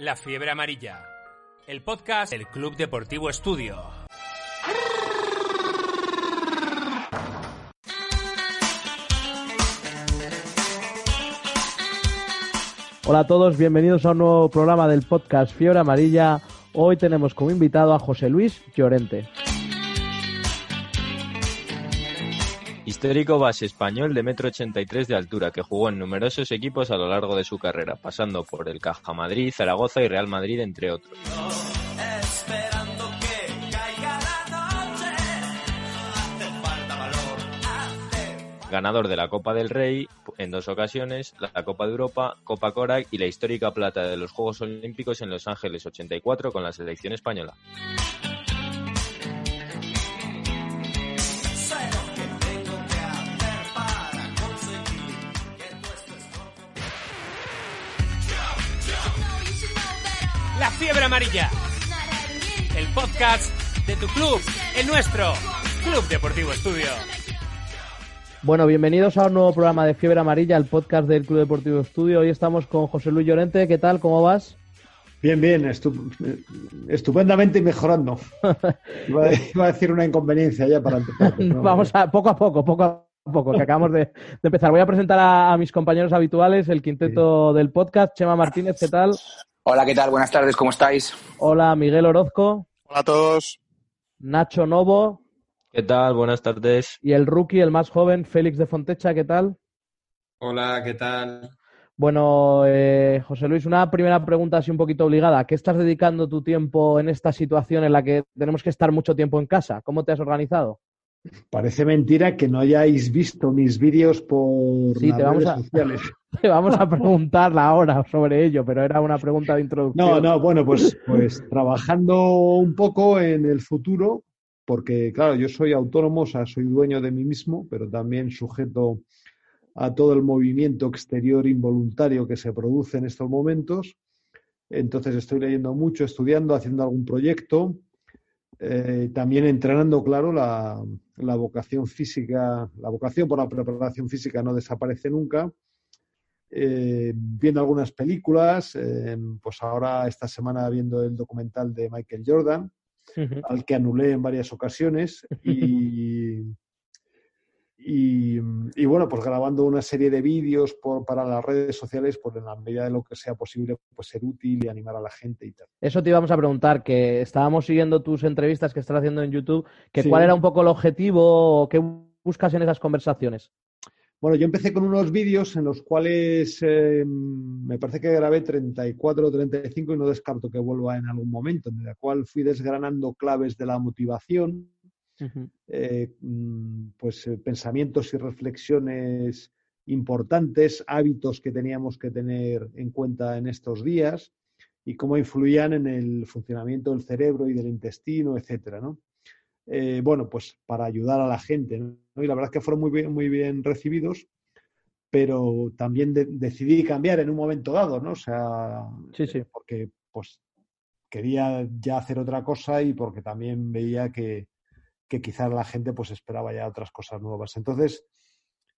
La Fiebre Amarilla, el podcast del Club Deportivo Estudio. Hola a todos, bienvenidos a un nuevo programa del podcast Fiebre Amarilla. Hoy tenemos como invitado a José Luis Llorente. Histórico base español de metro ochenta y tres de altura que jugó en numerosos equipos a lo largo de su carrera, pasando por el Caja Madrid, Zaragoza y Real Madrid, entre otros. Ganador de la Copa del Rey en dos ocasiones, la Copa de Europa, Copa Korak y la histórica plata de los Juegos Olímpicos en Los Ángeles 84 con la selección española. Fiebre Amarilla, el podcast de tu club, el nuestro, Club Deportivo Estudio. Bueno, bienvenidos a un nuevo programa de Fiebre Amarilla, el podcast del Club Deportivo Estudio. Hoy estamos con José Luis Llorente. ¿Qué tal? ¿Cómo vas? Bien, bien, estu- estupendamente y mejorando. Iba a, iba a decir una inconveniencia ya para empezar. no. Vamos a poco a poco, poco a poco, que acabamos de, de empezar. Voy a presentar a, a mis compañeros habituales, el quinteto del podcast. Chema Martínez, ¿qué tal? Hola, ¿qué tal? Buenas tardes, ¿cómo estáis? Hola, Miguel Orozco, Hola a todos. Nacho Novo ¿Qué tal? Buenas tardes. y el rookie, el más joven, Félix de Fontecha, ¿qué tal? Hola, ¿qué tal? Bueno, eh, José Luis, una primera pregunta así un poquito obligada. ¿A qué estás dedicando tu tiempo en esta situación en la que tenemos que estar mucho tiempo en casa? ¿Cómo te has organizado? Parece mentira que no hayáis visto mis vídeos por Sí, las te vamos redes a- sociales. Te vamos a preguntar ahora sobre ello, pero era una pregunta de introducción. No, no, bueno, pues, pues trabajando un poco en el futuro, porque claro, yo soy autónomo, o sea, soy dueño de mí mismo, pero también sujeto a todo el movimiento exterior involuntario que se produce en estos momentos. Entonces estoy leyendo mucho, estudiando, haciendo algún proyecto, eh, también entrenando, claro, la, la vocación física, la vocación por la preparación física no desaparece nunca. Eh, viendo algunas películas, eh, pues ahora esta semana viendo el documental de Michael Jordan, al que anulé en varias ocasiones, y, y, y, bueno, pues grabando una serie de vídeos por- para las redes sociales, por en la medida de lo que sea posible, pues ser útil y animar a la gente y tal. Eso te íbamos a preguntar, que estábamos siguiendo tus entrevistas que estás haciendo en YouTube, que Sí. cuál era un poco el objetivo o qué buscas en esas conversaciones. Bueno, yo empecé con unos vídeos en los cuales eh, me parece que grabé 34 o 35 y no descarto que vuelva en algún momento, en el cual fui desgranando claves de la motivación, eh, mm, pues eh, pensamientos y reflexiones importantes, hábitos que teníamos que tener en cuenta en estos días y cómo influían en el funcionamiento del cerebro y del intestino, etcétera, ¿no? Eh, bueno, pues para ayudar a la gente, ¿no? Y la verdad es que fueron muy bien, muy bien recibidos, pero también de- decidí cambiar en un momento dado, ¿no? O sea, Sí, sí. porque pues quería ya hacer otra cosa y porque también veía que, que quizás la gente pues esperaba ya otras cosas nuevas. Entonces,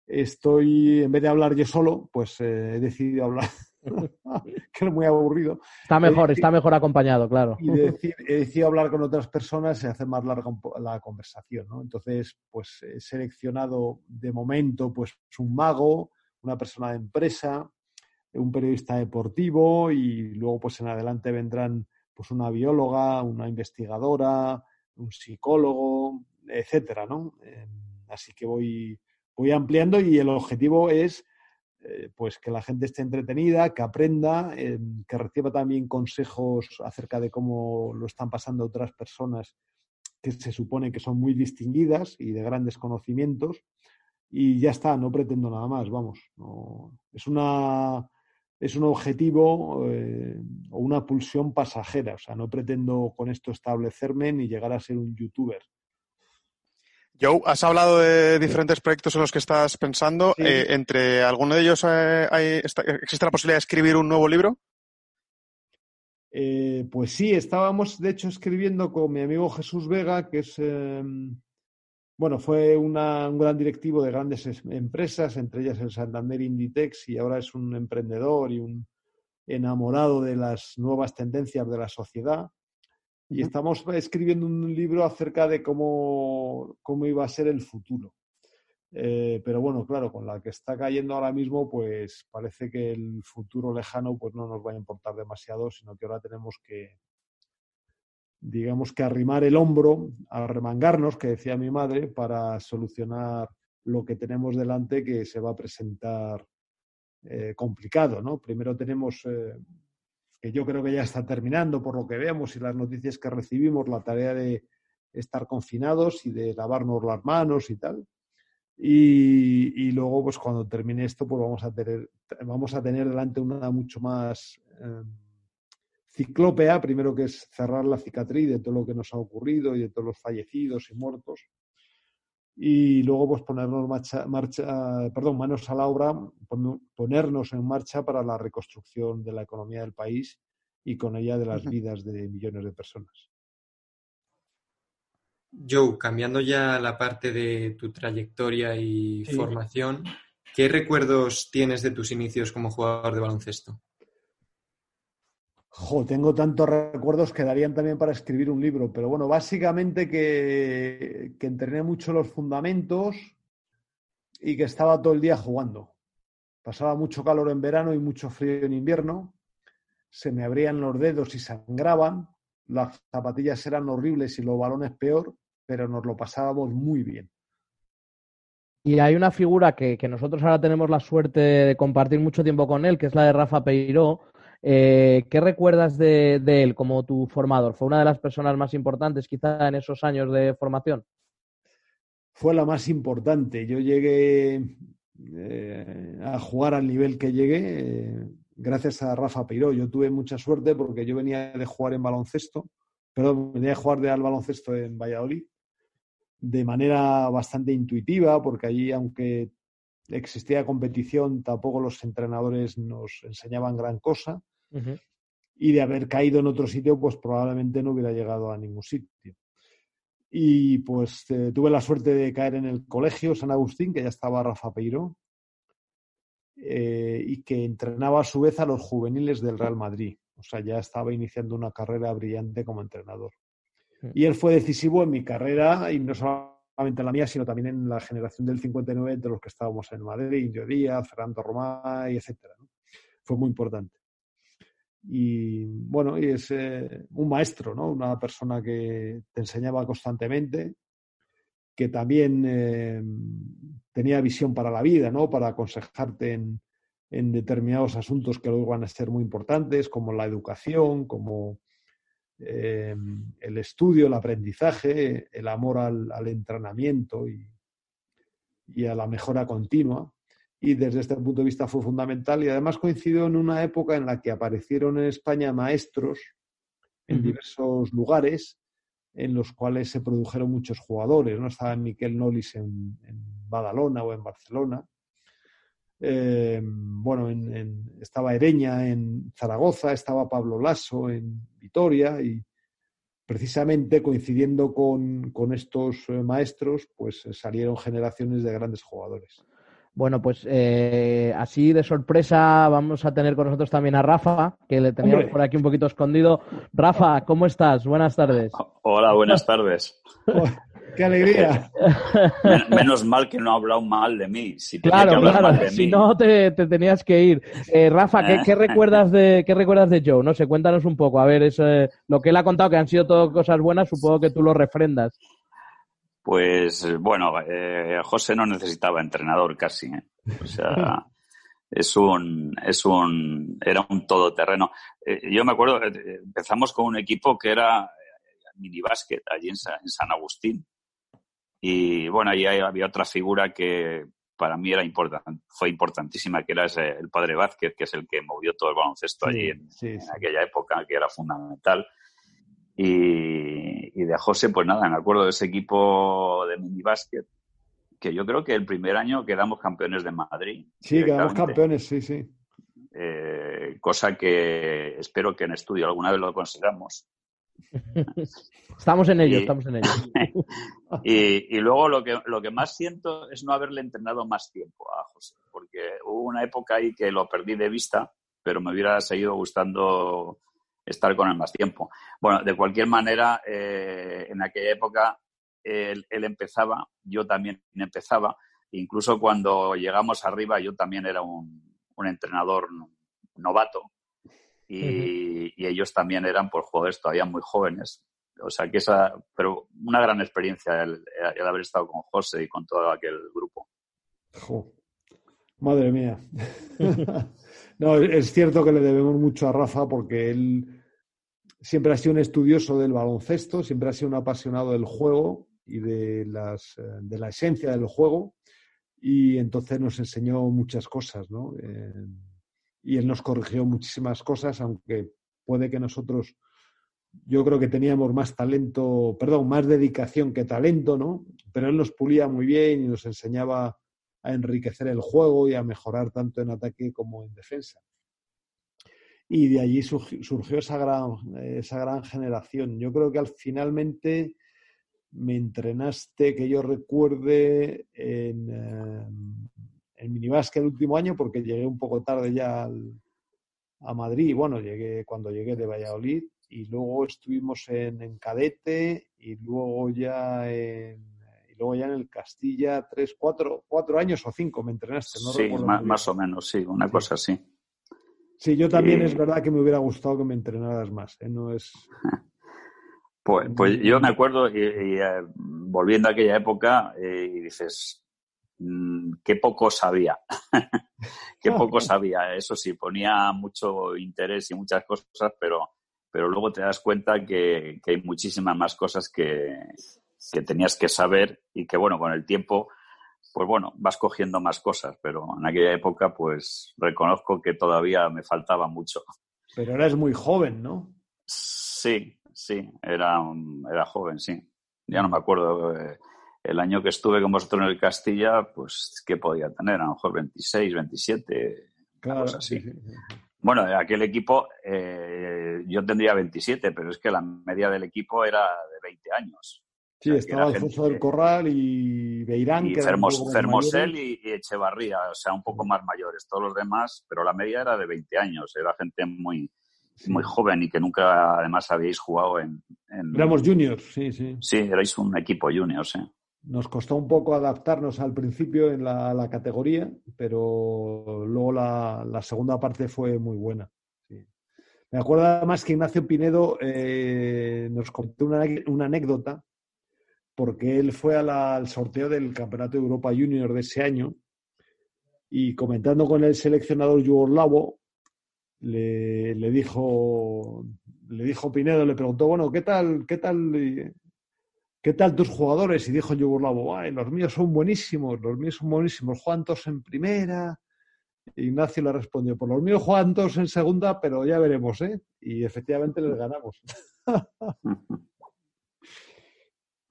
estoy, en vez de hablar yo solo, pues eh, he decidido hablar, que es muy aburrido, Está mejor, Eh, está mejor acompañado, claro. y de decir- he decidido hablar con otras personas y hacer más larga la conversación, ¿no? Entonces, pues he seleccionado de momento pues un mago, una persona de empresa, un periodista deportivo y luego pues en adelante vendrán pues una bióloga, una investigadora, un psicólogo, etcétera, ¿no? Eh, así que voy, voy ampliando y el objetivo es eh, pues que la gente esté entretenida, que aprenda, eh, que reciba también consejos acerca de cómo lo están pasando otras personas que se supone que son muy distinguidas y de grandes conocimientos. Y ya está, no pretendo nada más, vamos. es, una, es un objetivo eh, o una pulsión pasajera. O sea, no pretendo con esto establecerme ni llegar a ser un youtuber. Joe, has hablado de diferentes proyectos en los que estás pensando. Sí. Eh, ¿Entre alguno de ellos eh, hay- está- existe la posibilidad de escribir un nuevo libro? Eh, pues sí, estábamos de hecho escribiendo con mi amigo Jesús Vega, que es, eh, bueno, fue una- un gran directivo de grandes es- empresas, entre ellas el Santander Inditex, y ahora es un emprendedor y un, enamorado de las nuevas tendencias de la sociedad y estamos escribiendo un libro acerca de cómo, cómo iba a ser el futuro. Eh, pero bueno, claro, con la que está cayendo ahora mismo, pues parece que el futuro lejano pues no nos va a importar demasiado, sino que ahora tenemos que, digamos que arrimar el hombro, arremangarnos, que decía mi madre, para solucionar lo que tenemos delante que se va a presentar eh, complicado, ¿no? Primero tenemos, eh, que yo creo que ya está terminando por lo que vemos y las noticias que recibimos, la tarea de estar confinados y de lavarnos las manos y tal. Y, luego, pues cuando termine esto, pues vamos a tener, vamos a tener delante una mucho más eh, ciclópea, primero que es cerrar la cicatriz de todo lo que nos ha ocurrido y de todos los fallecidos y muertos, y luego pues ponernos marcha, marcha, perdón, manos a la obra, ponernos en marcha para la reconstrucción de la economía del país y con ella de las vidas de millones de personas. Joe, cambiando ya la parte de tu trayectoria y formación, ¿qué recuerdos tienes de tus inicios como jugador de baloncesto? Tengo tantos recuerdos que darían también para escribir un libro, pero bueno, básicamente que, que entrené mucho los fundamentos y que estaba todo el día jugando. Pasaba mucho calor en verano y mucho frío en invierno. Se me abrían los dedos y sangraban. Las zapatillas eran horribles y los balones peor, pero nos lo pasábamos muy bien. Y hay una figura que, que, nosotros ahora tenemos la suerte de compartir mucho tiempo con él, que es la de Rafa Peiró, eh, ¿Qué recuerdas de, él como tu formador? ¿Fue una de las personas más importantes quizá en esos años de formación? Fue la más importante. Yo llegué eh, a jugar al nivel que llegué eh, gracias a Rafa Peiró. Yo tuve mucha suerte porque yo venía de jugar en baloncesto, perdón, venía de jugar de al baloncesto en Valladolid de manera bastante intuitiva, porque allí, aunque existía competición, tampoco los entrenadores nos enseñaban gran cosa. Y de haber caído en otro sitio, pues probablemente no hubiera llegado a ningún sitio. Y pues eh, tuve la suerte de caer en el colegio San Agustín, que ya estaba Rafa Peiro, eh, y que entrenaba a su vez a los juveniles del Real Madrid. O sea, ya estaba iniciando una carrera brillante como entrenador. Y él fue decisivo en mi carrera, y no solamente en la mía, sino también en la generación del 59, de los que estábamos en Madrid, Indio Díaz, Fernando Romay, etc. Fue muy importante y bueno, es eh, un maestro, ¿no? Una persona que te enseñaba constantemente, que también eh, tenía visión para la vida, ¿no? Para aconsejarte en, en, determinados asuntos que luego van a ser muy importantes, como la educación, como eh, el estudio, el aprendizaje, el amor al, al entrenamiento y, y a la mejora continua y desde este punto de vista fue fundamental y además coincidió en una época en la que aparecieron en España maestros en diversos lugares en los cuales se produjeron muchos jugadores. ¿no? Estaba Miquel Nolis en, Badalona o en Barcelona. Eh, bueno, estaba Ereña en Zaragoza, estaba Pablo Lasso en Vitoria y precisamente coincidiendo con, con estos eh, maestros, pues salieron generaciones de grandes jugadores. Bueno, pues eh, así de sorpresa vamos a tener con nosotros también a Rafa, que le teníamos por aquí un poquito escondido. Rafa, ¿cómo estás? Buenas tardes. Hola, buenas tardes. ¡Qué alegría! Menos mal que no ha hablado mal de mí. Si claro, claro. si no, te, tenías que ir. Eh, Rafa, ¿qué, recuerdas de, ¿qué recuerdas de Joe? No sé, cuéntanos un poco. A ver, es, lo que él ha contado, que han sido todo cosas buenas, supongo que tú lo refrendas. Pues bueno, eh, José no necesitaba entrenador casi. ¿eh? O sea, es un, es un, era un todoterreno. Eh, yo me acuerdo, eh, empezamos con un equipo que era minibásquet allí en, en San Agustín. Y bueno, ahí había otra figura que para mí era importante, fue importantísima, que era el padre Vázquez, que es el que movió todo el baloncesto allí en, en aquella época, que era fundamental. Y, de José, pues nada, me acuerdo de ese equipo de minibásquet, que yo creo que el primer año quedamos campeones de Madrid. Sí, quedamos campeones, sí, sí. Eh, cosa que espero que en estudio alguna vez lo consigamos. Estamos en ello, estamos en ello. y, y, luego lo que, lo que más siento es no haberle entrenado más tiempo a José, porque hubo una época ahí que lo perdí de vista pero me hubiera seguido gustando estar con él más tiempo. Bueno, de cualquier manera, eh, en aquella época él, empezaba, yo también empezaba, incluso cuando llegamos arriba yo también era un, entrenador novato y, ellos también eran pues, jugadores todavía muy jóvenes. O sea que esa, pero una gran experiencia el, haber estado con José y con todo aquel grupo. Madre mía. no, es cierto que le debemos mucho a Rafa porque él siempre ha sido un estudioso del baloncesto, siempre ha sido un apasionado del juego y de, las, eh, de la esencia del juego y entonces nos enseñó muchas cosas, ¿no? Eh, y él nos corrigió muchísimas cosas, aunque puede que nosotros, yo creo que teníamos más talento, perdón, más dedicación que talento, ¿no? Pero él nos pulía muy bien y nos enseñaba a enriquecer el juego y a mejorar tanto en ataque como en defensa. Y de allí surgió esa gran, esa gran generación. Yo creo que al finalmente me entrenaste, que yo recuerde, en, eh, en minibásquet el último año, porque llegué un poco tarde ya a Madrid. Bueno, llegué cuando llegué de Valladolid y luego estuvimos en, en cadete y luego ya en luego ya en el Castilla tres, cuatro, cuatro años o cinco me entrenaste, ¿no? Sí, más, o menos, sí, una cosa así. Sí, yo también es verdad que me hubiera gustado que me entrenaras más, ¿eh? No es... Pues, pues yo me acuerdo, y, eh, volviendo a aquella época, eh, y dices, mm, qué poco sabía, qué poco sabía. Eso sí, ponía mucho interés y muchas cosas, pero, pero luego te das cuenta que, que hay muchísimas más cosas que, que tenías que saber y que, bueno, con el tiempo, pues bueno, vas cogiendo más cosas, pero en aquella época, pues reconozco que todavía me faltaba mucho. Pero eras muy joven, ¿no? Sí, sí, era, era joven, sí. Ya no me acuerdo. Eh, el año que estuve con vosotros en el Castilla, pues, ¿qué podía tener? A lo mejor 26, 27, claro, así. Bueno, aquel equipo, eh, yo tendría 27, pero es que la media del equipo era de 20 años. Sí, estaba Alfonso del Corral y Beirán. Y Fermosel y, Echevarría, o sea, un poco más mayores. Todos los demás, pero la media era de 20 años. Era gente muy, muy joven y que nunca además habíais jugado en... Éramos juniors, sí, sí. Sí, erais un equipo junior, sí. Nos costó un poco adaptarnos al principio en la, categoría, pero luego la, segunda parte fue muy buena. Me acuerdo además que Ignacio Pinedo eh, nos contó una, una anécdota porque él fue al sorteo del Campeonato de Europa Junior de ese año y comentando con el seleccionador yugoslavo, le, le, dijo, le dijo Pinedo, le preguntó, bueno, ¿qué tal, qué tal, qué tal tus jugadores? Y dijo yugoslavo, Ay, los míos son buenísimos, los míos son buenísimos, juegan todos en primera. Ignacio le respondió, por pues los míos juegan todos en segunda, pero ya veremos, ¿eh? Y efectivamente les ganamos.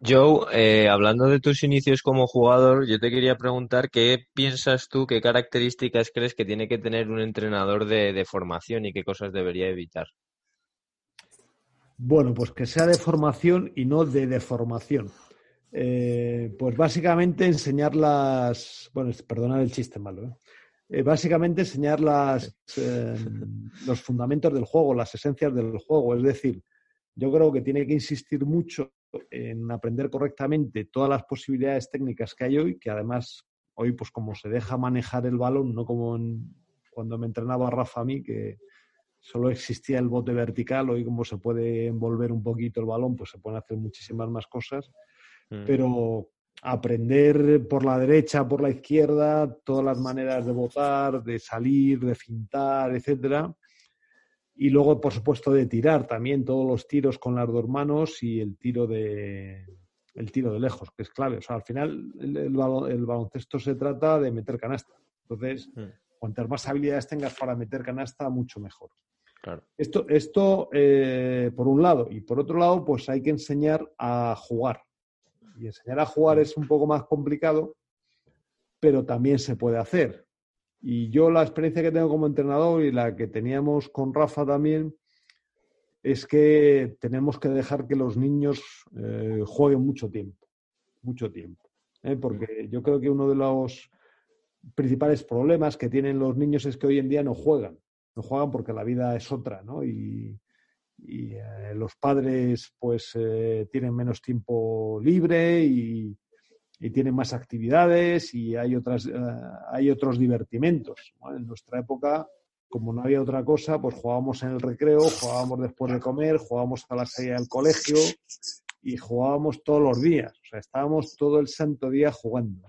Joe, eh, hablando de tus inicios como jugador, yo te quería preguntar qué piensas tú, qué características crees que tiene que tener un entrenador de, formación y qué cosas debería evitar. Bueno, pues que sea de formación y no de deformación. Eh, pues básicamente enseñar las. Bueno, perdonad el chiste malo. ¿eh? eh básicamente enseñar las, los fundamentos del juego, las esencias del juego. Es decir, yo creo que tiene que insistir mucho en aprender correctamente todas las posibilidades técnicas que hay hoy, que además hoy, pues como se deja manejar el balón, no como cuando me entrenaba Rafa a mí, que solo existía el bote vertical, hoy como se puede envolver un poquito el balón, pues se pueden hacer muchísimas más cosas, mm. pero aprender por la derecha, por la izquierda, todas las maneras de botar, de salir, de fintar, etcétera, y luego, por supuesto, de tirar también todos los tiros con las dos manos y el tiro de, el tiro de lejos, que es clave. O sea, al final el, baloncesto se trata de meter canasta. Entonces, mm. cuantas más habilidades tengas para meter canasta, mucho mejor. Esto, esto eh, por un lado. Y por otro lado, pues hay que enseñar a jugar. Y enseñar a jugar mm. es un poco más complicado, pero también se puede hacer. Y yo la experiencia que tengo como entrenador y la que teníamos con Rafa también es que tenemos que dejar que los niños eh, jueguen mucho tiempo, mucho tiempo. ¿eh? Porque yo creo que uno de los principales problemas que tienen los niños es que hoy en día no juegan. no juegan porque la vida es otra, ¿no? Y, eh, los padres pues eh, tienen menos tiempo libre y, tienen más actividades y hay otras eh, hay otros divertimentos. En nuestra época, como no había otra cosa, pues jugábamos en el recreo, jugábamos después de comer, jugábamos a la salida del colegio y jugábamos todos los días. O sea, estábamos todo el santo día jugando.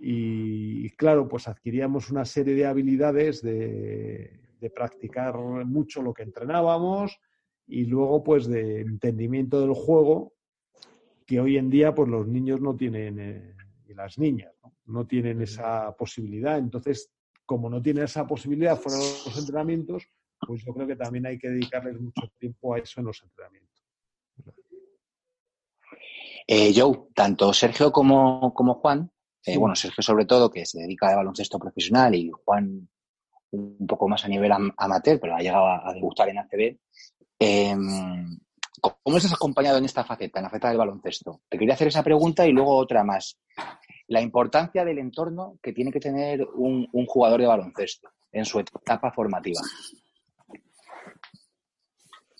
Y, claro, pues adquiríamos una serie de habilidades de, practicar mucho lo que entrenábamos y luego pues de entendimiento del juego que hoy en día pues los niños no tienen eh, y las niñas ¿no? no tienen esa posibilidad. Entonces, como no tienen esa posibilidad fuera de los entrenamientos, pues yo creo que también hay que dedicarles mucho tiempo a eso en los entrenamientos. Eh, Joe, tanto Sergio como, como Juan eh, bueno, Sergio sobre todo, que se dedica al baloncesto profesional y Juan un poco más a nivel amateur, pero ha llegado a, debutar en ACB. Em, ¿Cómo estás acompañado en esta faceta, en la faceta del baloncesto? Te quería hacer esa pregunta y luego otra más. La importancia del entorno que tiene que tener un jugador de baloncesto en su etapa formativa.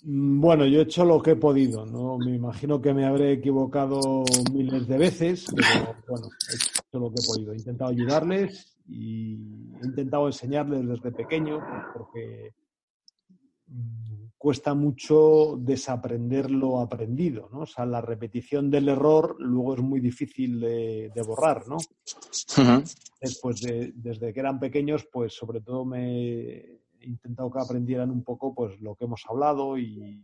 Mm, bueno, yo he hecho lo que he podido, ¿no? Me imagino que me habré equivocado miles de veces, pero bueno, he hecho lo que he podido. He intentado ayudarles y he intentado enseñarles desde pequeño, porque mm, cuesta mucho desaprender lo aprendido, ¿no? O sea, la repetición del error luego es muy difícil de, borrar, ¿no? Después de, desde que eran pequeños, pues sobre todo me he intentado que aprendieran un poco pues lo que hemos hablado y,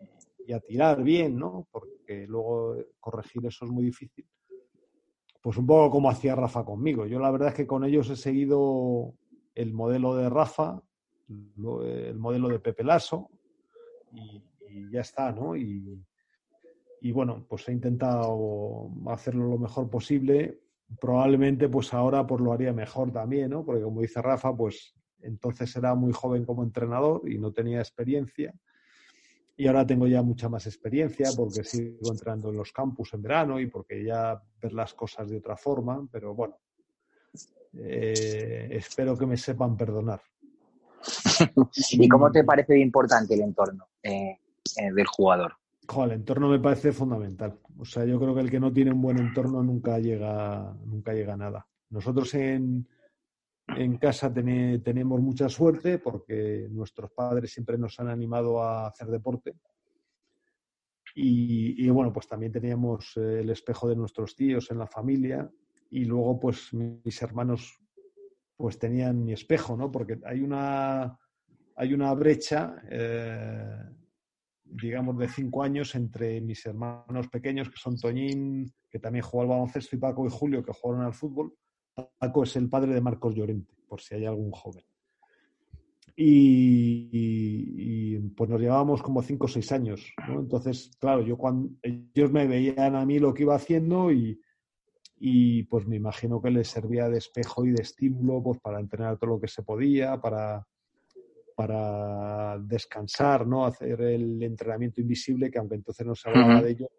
a tirar bien, ¿no? Porque luego corregir eso es muy difícil. Pues un poco como hacía Rafa conmigo. Yo la verdad es que con ellos he seguido el modelo de Rafa, el modelo de Pepe Lasso y, ya está, ¿no? Y, y bueno, pues he intentado hacerlo lo mejor posible. Probablemente pues ahora pues lo haría mejor también, ¿no? Porque como dice Rafa, pues entonces era muy joven como entrenador y no tenía experiencia. Y ahora tengo ya mucha más experiencia porque sigo entrando en los campus en verano y porque ya ver las cosas de otra forma, pero bueno, eh, espero que me sepan perdonar. ¿Y cómo te parece importante el entorno eh, eh, del jugador? el entorno me parece fundamental. O sea, yo creo que el que no tiene un buen entorno nunca llega, nunca llega a nada. Nosotros en, en casa tenemos mucha suerte porque nuestros padres siempre nos han animado a hacer deporte. Y, bueno, pues también teníamos eh, el espejo de nuestros tíos en la familia y luego pues mis hermanos pues tenían mi espejo, ¿no? Porque hay una, hay una brecha, eh, digamos, de cinco años entre mis hermanos pequeños, que son Toñín, que también jugó al baloncesto, y Paco y Julio, que jugaron al fútbol. Paco es el padre de Marcos Llorente, por si hay algún joven. Y, pues nos llevábamos como cinco o seis años, ¿no? Entonces, claro, yo cuando ellos me veían a mí lo que iba haciendo y, pues me imagino que les servía de espejo y de estímulo pues para entrenar todo lo que se podía, para, para descansar, ¿no? Hacer el entrenamiento invisible, que aunque entonces no se hablaba de ello,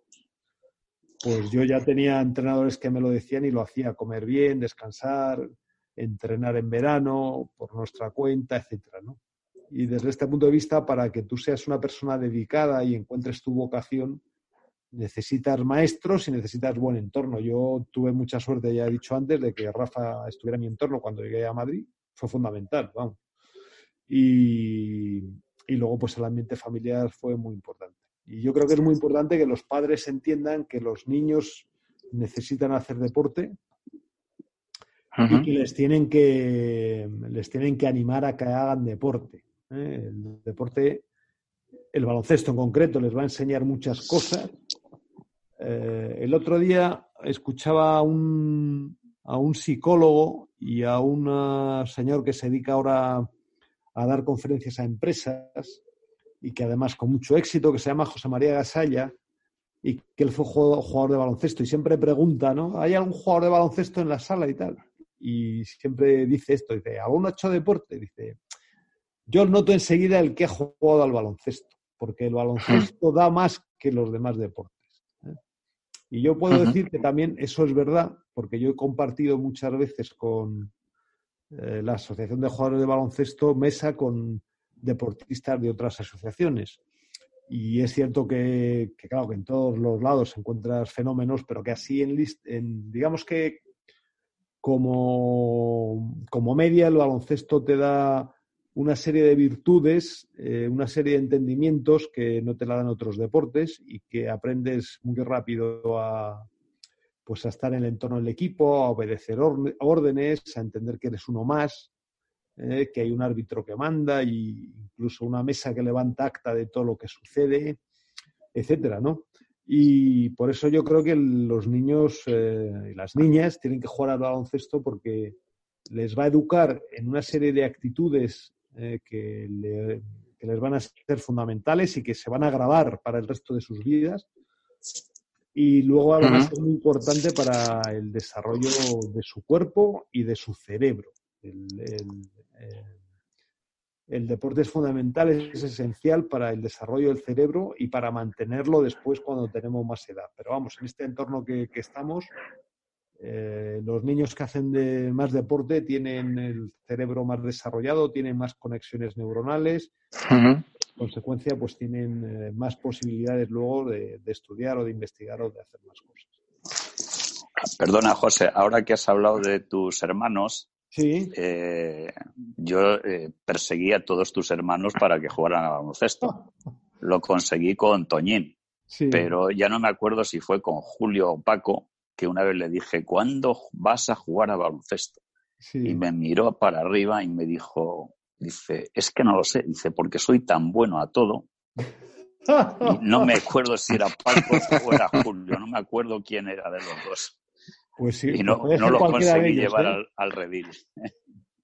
pues yo ya tenía entrenadores que me lo decían y lo hacía, comer bien, descansar, entrenar en verano por nuestra cuenta, etcétera, ¿no? Y desde este punto de vista, para que tú seas una persona dedicada y encuentres tu vocación, necesitas maestros y necesitas buen entorno. Yo tuve mucha suerte, ya he dicho antes, de que Rafa estuviera en mi entorno cuando llegué a Madrid. Fue fundamental, vamos. Y, y luego, pues el ambiente familiar fue muy importante. Y yo creo que es muy importante que los padres entiendan que los niños necesitan hacer deporte y que les tienen que les tienen que animar a que hagan deporte. ¿eh? El deporte, el baloncesto en concreto, les va a enseñar muchas cosas. Eh, el otro día escuchaba a un, a un psicólogo y a un señor que se dedica ahora a dar conferencias a empresas y que además con mucho éxito, que se llama José María Gasalla, y que él fue jugador de baloncesto. Y siempre pregunta, ¿no? ¿Hay algún jugador de baloncesto en la sala y tal? Y siempre dice esto, dice, ¿algún hecho deporte? Dice, yo noto enseguida el que ha jugado al baloncesto, porque el baloncesto da más que los demás deportes. ¿eh? Y yo puedo decir que también eso es verdad, porque yo he compartido muchas veces con eh, la Asociación de Jugadores de Baloncesto mesa con deportistas de otras asociaciones. Y es cierto que, claro, que en todos los lados encuentras fenómenos, pero que así en, en digamos que como, como media el baloncesto te da una serie de virtudes, eh, una serie de entendimientos que no te la dan otros deportes y que aprendes muy rápido a, pues a estar en el entorno del equipo, a obedecer órdenes, a entender que eres uno más, eh, que hay un árbitro que manda e incluso una mesa que levanta acta de todo lo que sucede, etcétera, ¿no? Y por eso yo creo que los niños eh, y las niñas tienen que jugar al baloncesto porque les va a educar en una serie de actitudes eh, que, les van a ser fundamentales y que se van a grabar para el resto de sus vidas. Y luego van a ser muy importante para el desarrollo de su cuerpo y de su cerebro. el, eh, el deporte es fundamental, es esencial para el desarrollo del cerebro y para mantenerlo después cuando tenemos más edad. Pero vamos, en este entorno que, estamos, eh, los niños que hacen de más deporte tienen el cerebro más desarrollado, tienen más conexiones neuronales, en consecuencia, pues tienen eh, más posibilidades luego de, de, estudiar o de investigar o de hacer más cosas. Perdona, José, ahora que has hablado de tus hermanos, Sí. Eh, yo perseguí a todos tus hermanos para que jugaran a baloncesto. Lo conseguí con Toñín. Pero ya no me acuerdo si fue con Julio o Paco, que una vez le dije, ¿cuándo vas a jugar a baloncesto? Y me miró para arriba y me dijo, dice, es que no lo sé, dice, porque soy tan bueno a todo. Y no me acuerdo si era Paco o era Julio, no me acuerdo quién era de los dos. Pues sí, y no, no lo conseguí llevar ¿eh? al, redil.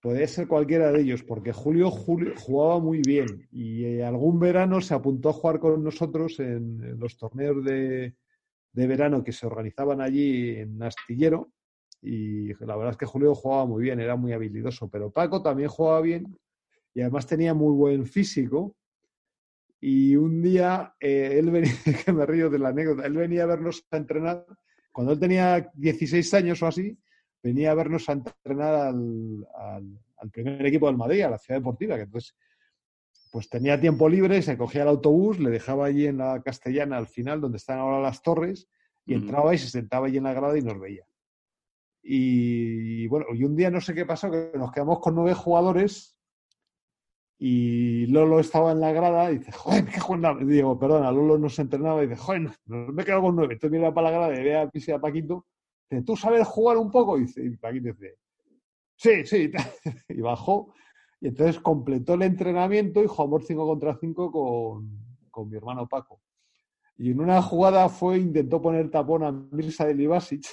Puede ser cualquiera de ellos, porque Julio, Julio jugaba muy bien y eh, algún verano se apuntó a jugar con nosotros en, los torneos de, verano que se organizaban allí en Astillero. Y la verdad es que Julio jugaba muy bien, era muy habilidoso, pero Paco también jugaba bien y además tenía muy buen físico. Y un día, eh, él venía, que me río de la anécdota, él venía a vernos a entrenar cuando él tenía 16 años o así, venía a vernos a entrenar al, primer equipo del Madrid, a la ciudad deportiva, que entonces pues tenía tiempo libre, se cogía el autobús, le dejaba allí en la castellana al final, donde están ahora las torres, y entraba y se sentaba allí en la grada y nos veía. Y, bueno, y un día no sé qué pasó, que nos quedamos con nueve jugadores y Lolo estaba en la grada y dice, joder, qué juega. Digo, perdona, Lolo no se entrenaba y dice, joder, no, me he quedado con nueve. Entonces mira para la grada y ve a a Paquito. Dice, ¿tú sabes jugar un poco? Y, dice, y Paquito dice, sí, sí. Y bajó. Y entonces completó el entrenamiento y jugamos 5 contra 5 con, con, mi hermano Paco. Y en una jugada fue, intentó poner tapón a Mirza de Libasic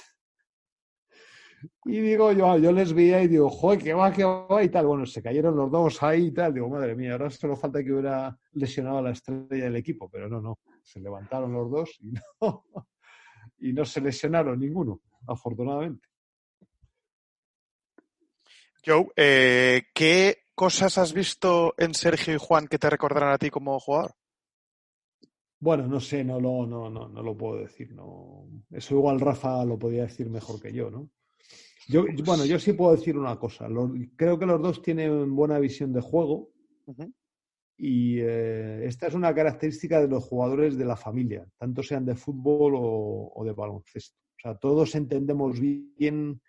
y digo, yo, yo les veía y digo, joder, qué va, qué va y tal. Bueno, se cayeron los dos ahí y tal. Digo, madre mía, ahora solo falta que hubiera lesionado a la estrella del equipo, pero no, no. Se levantaron los dos y no, y no se lesionaron ninguno, afortunadamente. Joe, eh, ¿qué cosas has visto en Sergio y Juan que te recordarán a ti como jugador? Bueno, no sé, no lo, no, no, no lo puedo decir. No. Eso igual Rafa lo podía decir mejor que yo, ¿no? Yo, bueno, yo sí puedo decir una cosa. creo que los dos tienen buena visión de juego. Y eh, esta es una característica de los jugadores de la familia, tanto sean de fútbol o, de baloncesto. O sea, todos entendemos bien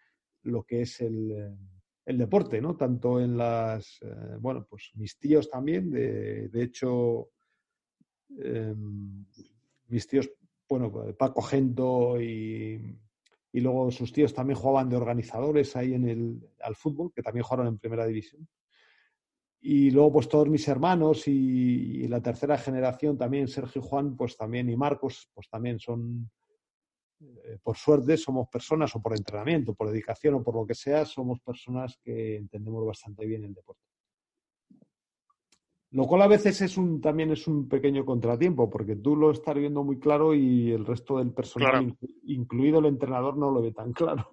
lo que es el, deporte, ¿no? Tanto en las, eh, bueno, pues mis tíos también, de, de hecho, em, mis tíos, bueno, Paco Gento y y luego sus tíos también jugaban de organizadores ahí en el al fútbol, que también jugaron en primera división. Y luego, pues todos mis hermanos y, la tercera generación también, Sergio y Juan, pues también, y Marcos, pues también son, eh, por suerte, somos personas, o por entrenamiento, por dedicación o por lo que sea, somos personas que entendemos bastante bien el deporte. Lo cual a veces es un, también es un pequeño contratiempo, porque tú lo estás viendo muy claro y el resto del personal, incluido el entrenador, no lo ve tan claro.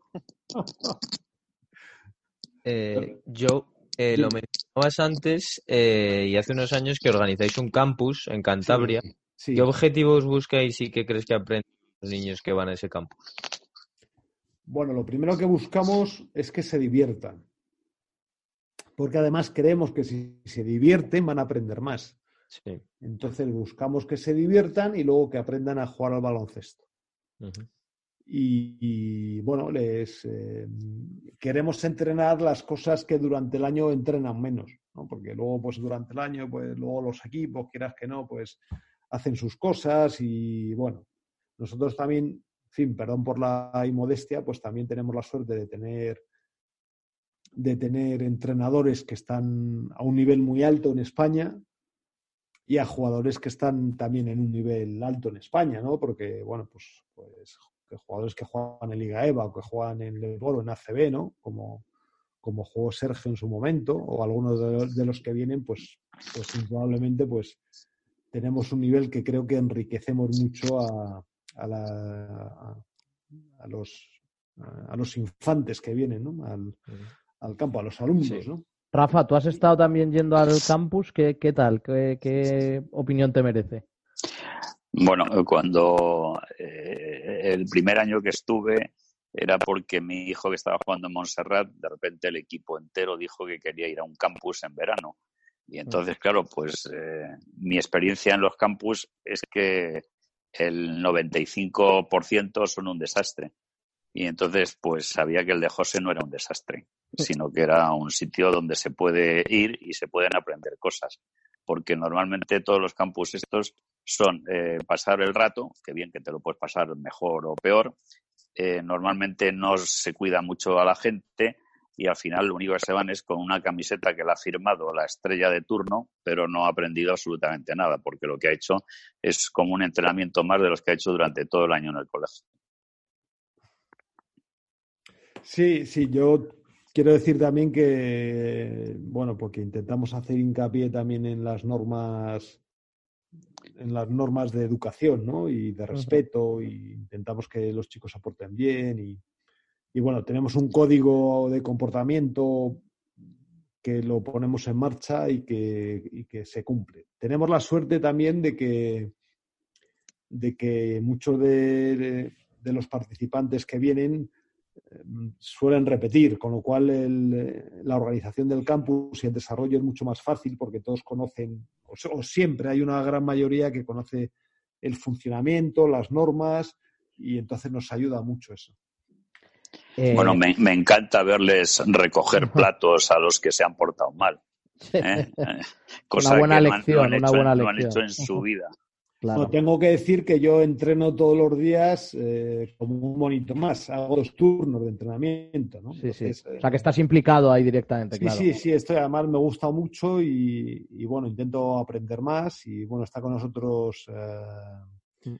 eh, yo eh, lo mencionabas antes eh, y hace unos años que organizáis un campus en Cantabria. ¿Qué objetivos buscáis y qué crees que aprenden los niños que van a ese campus? Bueno, lo primero que buscamos es que se diviertan porque además creemos que si se divierten van a aprender más. Entonces buscamos que se diviertan y luego que aprendan a jugar al baloncesto. y, bueno, les eh, queremos entrenar las cosas que durante el año entrenan menos, ¿no? porque luego, pues durante el año, pues luego los equipos, quieras que no, pues hacen sus cosas y bueno, nosotros también, en fin, perdón por la inmodestia, pues también tenemos la suerte de tener de tener entrenadores que están a un nivel muy alto en España y a jugadores que están también en un nivel alto en España, ¿no? Porque, bueno, pues, pues jugadores que juegan en Liga EVA o que juegan en Leboro, en ACB, ¿no? Como, como jugó Sergio en su momento, o algunos de los, que vienen, pues, pues probablemente pues tenemos un nivel que creo que enriquecemos mucho a, a, la, a, los, a los infantes que vienen ¿no? al, al campo, a los alumnos. ¿no? Rafa, tú has estado también yendo al campus, ¿qué, qué tal? ¿Qué, ¿Qué, opinión te merece? Bueno, cuando eh, el primer año que estuve era porque mi hijo que estaba jugando en Montserrat, de repente el equipo entero dijo que quería ir a un campus en verano. Y entonces, claro, pues eh, mi experiencia en los campus es que el 95% son un desastre. Y entonces, pues sabía que el de José no era un desastre, sino que era un sitio donde se puede ir y se pueden aprender cosas. Porque normalmente todos los campus estos son eh, pasar el rato, que bien que te lo puedes pasar mejor o peor. Eh, normalmente no se cuida mucho a la gente y al final lo único que se van es con una camiseta que le ha firmado la estrella de turno, pero no ha aprendido absolutamente nada, porque lo que ha hecho es como un entrenamiento más de los que ha hecho durante todo el año en el colegio. Sí, sí, yo quiero decir también que, bueno, porque intentamos hacer hincapié también en las normas en las normas de educación ¿no? y de respeto y intentamos que los chicos aporten bien y, y, bueno, tenemos un código de comportamiento que lo ponemos en marcha y que, y que se cumple. Tenemos la suerte también de que, de que muchos de, de los participantes que vienen suelen repetir, con lo cual la organización del campus y el desarrollo es mucho más fácil porque todos conocen, o, siempre hay una gran mayoría que conoce el funcionamiento, las normas, y entonces nos ayuda mucho eso. Eh, bueno, me, encanta verles recoger platos a los que se han portado mal. ¿eh? Cosa una buena lección, una buena lección. No han hecho en su vida. No, tengo que decir que yo entreno todos los días eh, como un monito más. Hago dos turnos de entrenamiento, ¿no? Sí, sí. o sea, que estás implicado ahí directamente, sí, Sí, sí, esto además me gusta mucho y, bueno, intento aprender más. Y bueno, está con nosotros eh, mm.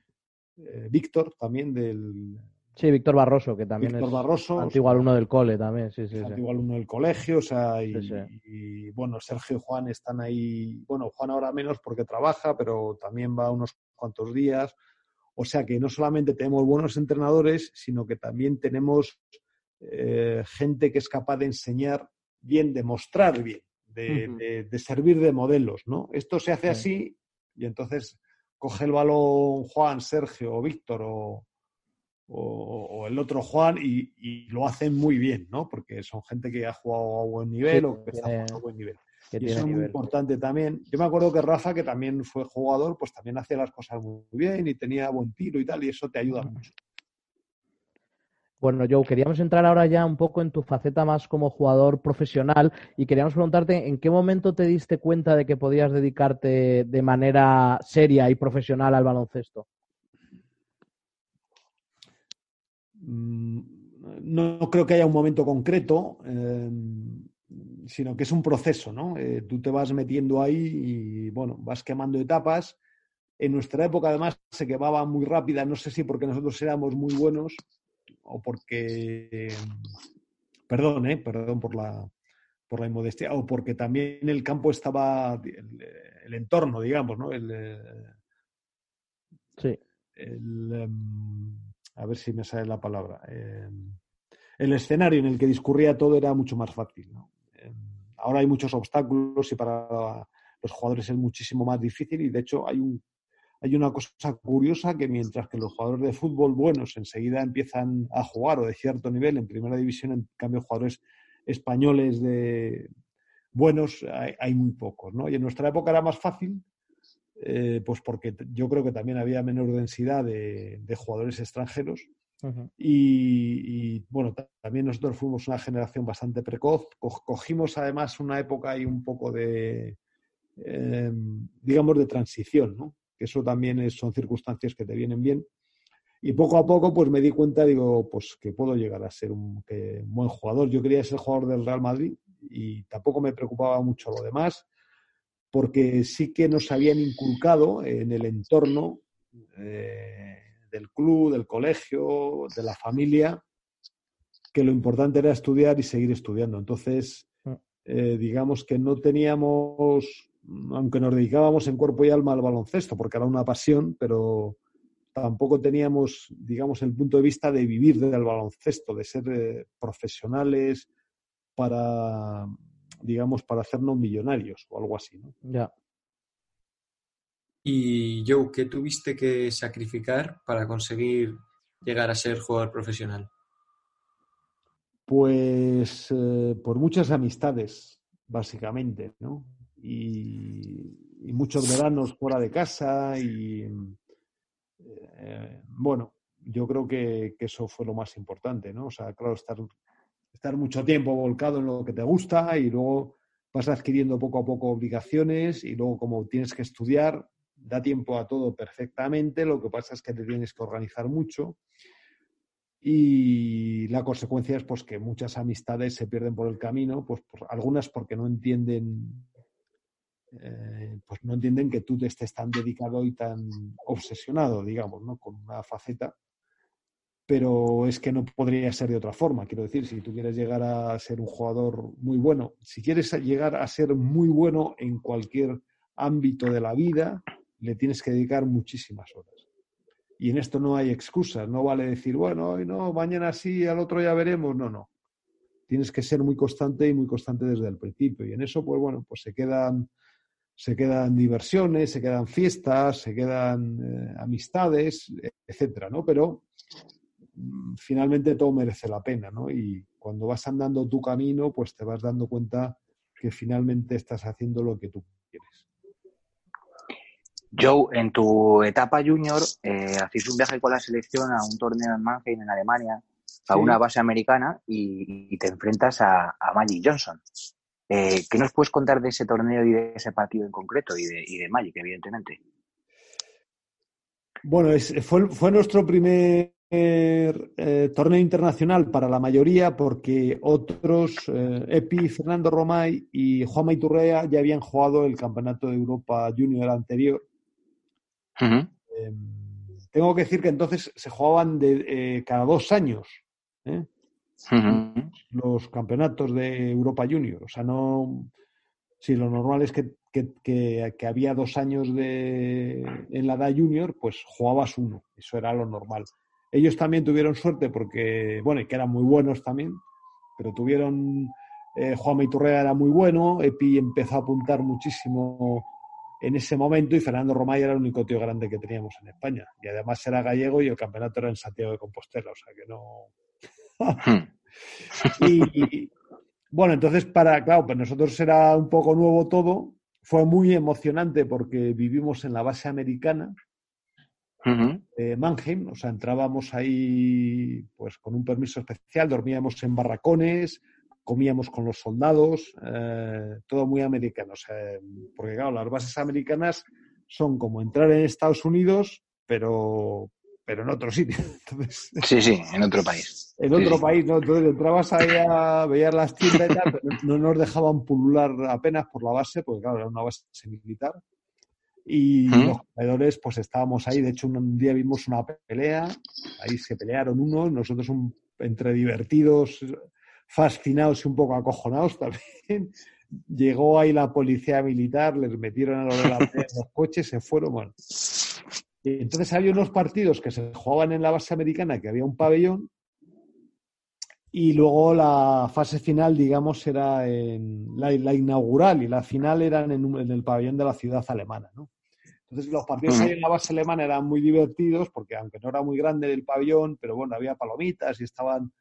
eh, Víctor también del, Sí, Víctor Barroso, que también Víctor es Barroso, antiguo alumno del cole también, sí, sí. Antiguo alumno del colegio, o sea, y, bueno, Sergio y Juan están ahí, bueno, Juan ahora menos porque trabaja, pero también va unos cuantos días. O sea que no solamente tenemos buenos entrenadores, sino que también tenemos eh, gente que es capaz de enseñar bien, de mostrar bien, de, servir de modelos, ¿no? Esto se hace así y entonces coge el balón Juan, Sergio o Víctor o, o, el otro Juan y, lo hacen muy bien, ¿no? Porque son gente que ha jugado a buen nivel o que está jugando a buen nivel. y eso es muy importante también. Yo me acuerdo que Rafa, que también fue jugador, pues también hacía las cosas muy bien y tenía buen tiro y tal, y eso te ayuda mucho. Bueno, Joe, queríamos entrar ahora ya un poco en tu faceta más como jugador profesional y queríamos preguntarte en qué momento te diste cuenta de que podías dedicarte de manera seria y profesional al baloncesto. Mm, no creo que haya un momento concreto, eh, sino que es un proceso, ¿no? Eh, tú te vas metiendo ahí y, bueno, vas quemando etapas. En nuestra época, además, se quemaba muy rápida, no sé si porque nosotros éramos muy buenos o porque, perdón, ¿eh? Perdón por la, por la inmodestia, o porque también el campo estaba, el, entorno, digamos, ¿no? El, sí. El, em, a ver si me sale la palabra. Em, el escenario en el que discurría todo era mucho más fácil. Em, ahora hay muchos obstáculos y para los jugadores es muchísimo más difícil y de hecho hay, un, hay una cosa curiosa que mientras que los jugadores de fútbol buenos enseguida empiezan a jugar o de cierto nivel en primera división, en cambio jugadores españoles de, buenos hay, muy pocos, ¿no? Y en nuestra época era más fácil, eh, pues porque yo creo que también había menor densidad de, jugadores extranjeros. y, bueno, también nosotros fuimos una generación bastante precoz. cogimos además una época y un poco de, em, digamos, de transición, ¿no? Que eso también son circunstancias que te vienen bien. Y poco a poco, pues me di cuenta, digo, pues que puedo llegar a ser un, un buen jugador. Yo quería ser jugador del Real Madrid, y tampoco me preocupaba mucho lo demás, porque sí que nos habían inculcado en el entorno eh, del club, del colegio, de la familia, que lo importante era estudiar y seguir estudiando. Entonces, mm. eh, digamos que no teníamos, aunque nos dedicábamos en cuerpo y alma al baloncesto, porque era una pasión, pero tampoco teníamos, digamos, el punto de vista de vivir del baloncesto, de ser eh, profesionales, para, digamos, para hacernos millonarios o algo así, ¿no? Ya. Y Joe, ¿qué tuviste que sacrificar para conseguir llegar a ser jugador profesional? Pues eh, por muchas amistades, básicamente, ¿no? Y, muchos veranos fuera de casa y eh, bueno, yo creo que, que, eso fue lo más importante, ¿no? O sea, claro, estar estar mucho tiempo volcado en lo que te gusta y luego vas adquiriendo poco a poco obligaciones y luego como tienes que estudiar, da tiempo a todo perfectamente, lo que pasa es que te tienes que organizar mucho y la consecuencia es pues que muchas amistades se pierden por el camino, pues algunas porque no entienden eh, pues no entienden que tú te estés tan dedicado y tan obsesionado, digamos, ¿no? con una faceta pero es que no podría ser de otra forma. Quiero decir, si tú quieres llegar a ser un jugador muy bueno, si quieres llegar a ser muy bueno en cualquier ámbito de la vida, le tienes que dedicar muchísimas horas. Y en esto no hay excusas, no vale decir, bueno, hoy no, mañana sí, al otro ya veremos, no, no. Tienes que ser muy constante y muy constante desde el principio. Y en eso, pues bueno, pues se quedan, se quedan diversiones, se quedan fiestas, se quedan eh, amistades, etcétera, ¿no? Pero finalmente todo merece la pena, ¿no? Y cuando vas andando tu camino, pues te vas dando cuenta que finalmente estás haciendo lo que tú quieres. Joe, en tu etapa junior, eh, hacéis un viaje con la selección a un torneo en Mannheim, en Alemania, a una base americana y, te enfrentas a, Magic Johnson. Eh, ¿Qué nos puedes contar de ese torneo y de ese partido en concreto y de, y de Magic, evidentemente? Bueno, fue, fue nuestro primer eh, torneo internacional para la mayoría porque otros, eh, Epi, Fernando Romay y Juan Maiturrea ya habían jugado el Campeonato de Europa Junior anterior. Em, tengo que decir que entonces se jugaban de, eh, cada dos años los campeonatos de Europa Junior. O sea, no. Si lo normal es que, que, había dos años de, en la edad junior, pues jugabas uno. Eso era lo normal. Ellos también tuvieron suerte porque, bueno, y que eran muy buenos también, pero tuvieron, eh, Juan Maiturrea era muy bueno, Epi empezó a apuntar muchísimo en ese momento y Fernando Romay era el único tío grande que teníamos en España. Y además era gallego y el campeonato era en Santiago de Compostela, o sea que no... y, bueno, entonces para, claro, pues nosotros era un poco nuevo todo, fue muy emocionante porque vivimos en la base americana, uh Mannheim, o sea, entrábamos ahí pues con un permiso especial, dormíamos en barracones, comíamos con los soldados, eh, todo muy americano, o sea, porque claro, las bases americanas son como entrar en Estados Unidos, pero pero en otro sitio. sí, sí, en otro país. En otro país, ¿no? Entonces entrabas ahí a ver las tiendas y tal, pero no nos dejaban pulular apenas por la base, porque claro, era una base militar. Y los jugadores, pues estábamos ahí. De hecho, un día vimos una pelea. Ahí se pelearon unos. Nosotros, entre divertidos, fascinados y un poco acojonados también. Llegó ahí la policía militar, les metieron a los de la pelea en los coches, se fueron. Bueno. Entonces había unos partidos que se jugaban en la base americana, que había un pabellón. Y luego la fase final, digamos, era en la, inaugural y la final era en, en, el pabellón de la ciudad alemana, ¿no? Entonces los partidos ahí en la base alemana eran muy divertidos porque aunque no era muy grande el pabellón, pero bueno, había palomitas y estaban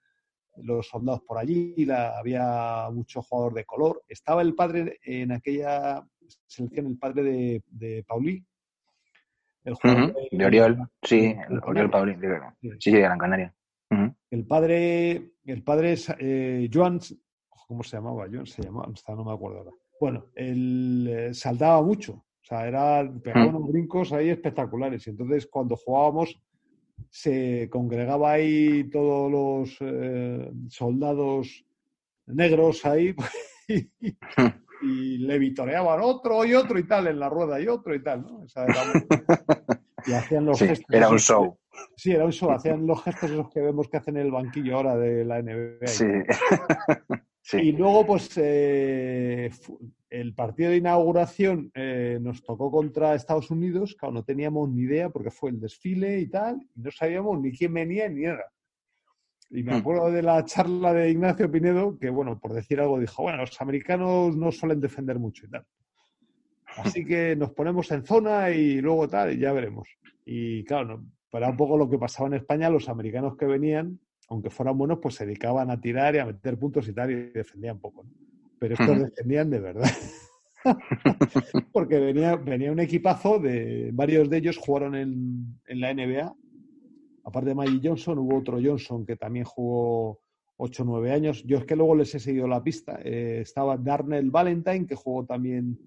los soldados por allí, la, había mucho jugador de color. Estaba el padre en aquella selección, el padre de, de Paulí, el jugador de, Oriol, sí, Oriol Paulí, sí, sí, de Gran Canaria. El padre, el padre es eh, Joan, ¿cómo se llamaba? Joan se llamaba, no me acuerdo ahora. Bueno, él eh, saltaba mucho, sea, era, pegaba unos brincos ahí espectaculares. Y entonces cuando jugábamos se congregaba ahí todos los eh, soldados negros ahí y, le vitoreaban otro y otro y tal en la rueda y otro y tal, ¿no? y hacían los gestos. Era un show. Sí, era un show. Hacían los gestos esos que vemos que hacen en el banquillo ahora de la NBA. Sí. Y luego, pues, eh, el partido de inauguración eh, nos tocó contra Estados Unidos. Claro, no teníamos ni idea porque fue el desfile y tal. Y no sabíamos ni quién venía ni nada. Y me hmm. acuerdo de la charla de Ignacio Pinedo, que, bueno, por decir algo, dijo, bueno, los americanos no suelen defender mucho y tal. Así que nos ponemos en zona y luego tal, y ya veremos. Y claro, para un poco lo que pasaba en España, los americanos que venían, aunque fueran buenos, pues se dedicaban a tirar y a meter puntos y tal, y defendían poco. Pero estos defendían de verdad. Porque venía, venía un equipazo de varios de ellos jugaron en, en la NBA. Aparte de Maggie Johnson, hubo otro Johnson que también jugó 8 o 9 años. Yo es que luego les he seguido la pista. Eh, estaba Darnell Valentine, que jugó también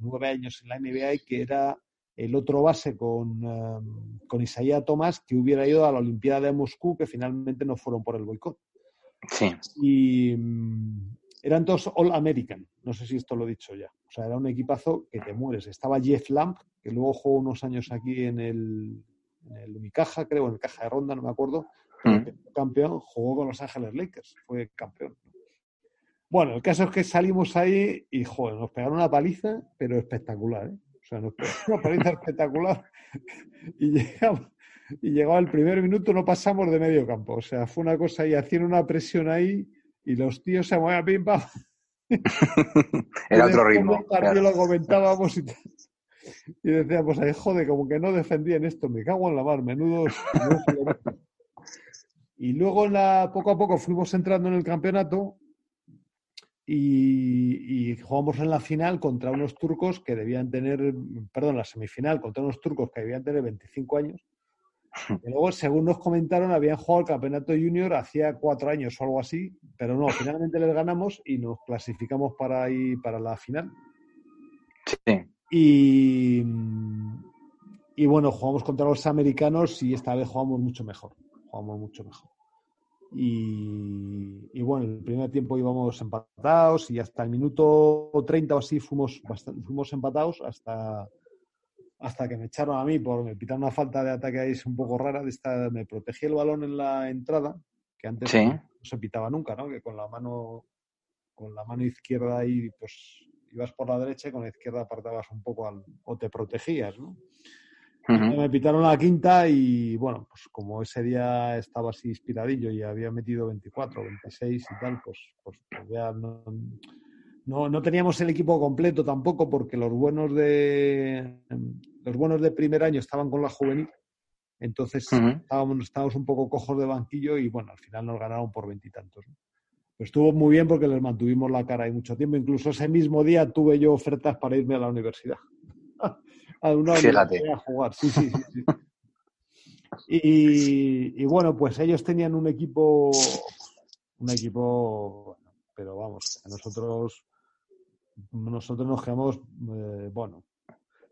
9 años en la NBA y que era el otro base con, um, con Isaías Tomás, que hubiera ido a la Olimpiada de Moscú, que finalmente no fueron por el boicot. Sí. Y mm, eran todos All American, no sé si esto lo he dicho ya. O sea, era un equipazo que te mueres. Estaba Jeff Lamp, que luego jugó unos años aquí en el, en el Unicaja, creo, en el Caja de Ronda, no me acuerdo. Mm. campeón, jugó con Los Ángeles Lakers, fue campeón. Bueno, el caso es que salimos ahí y, joder, nos pegaron una paliza, pero espectacular, ¿eh? O sea, nos una paliza espectacular y llegamos, y llegaba el primer minuto, no pasamos de medio campo. O sea, fue una cosa y hacían una presión ahí y los tíos se movían pim pam. Era otro ritmo. lo comentábamos y, y decíamos, ay, joder, como que no defendían esto, me cago en la mar, menudos. y luego la, poco a poco fuimos entrando en el campeonato y, jugamos en la final contra unos turcos que debían tener, perdón, la semifinal contra unos turcos que debían tener 25 años. Y luego, según nos comentaron, habían jugado el campeonato junior hacía cuatro años o algo así, pero no, finalmente les ganamos y nos clasificamos para ir para la final. Sí. Y, y bueno, jugamos contra los americanos y esta vez jugamos mucho mejor. Jugamos mucho mejor. Y, bueno, el primer tiempo íbamos empatados y hasta el minuto 30 o así fuimos, fuimos empatados hasta, hasta que me echaron a mí por me pitaron una falta de ataque ahí es un poco rara. De esta, me protegí el balón en la entrada, que antes no se pitaba nunca, ¿no? Que con la mano con la mano izquierda ahí pues ibas por la derecha y con la izquierda apartabas un poco al, o te protegías, ¿no? Me pitaron la quinta y bueno, pues como ese día estaba así inspiradillo y había metido 24, 26 y tal, pues, pues, pues ya no, no, teníamos el equipo completo tampoco porque los buenos de los buenos de primer año estaban con la juvenil. Entonces estábamos, estábamos un poco cojos de banquillo y bueno, al final nos ganaron por veintitantos. Pues estuvo muy bien porque les mantuvimos la cara ahí mucho tiempo. Incluso ese mismo día tuve yo ofertas para irme a la universidad a una a jugar. Sí, sí, sí. Y, bueno, pues ellos tenían un equipo, un equipo, pero vamos, nosotros, nosotros nos quedamos, eh, bueno,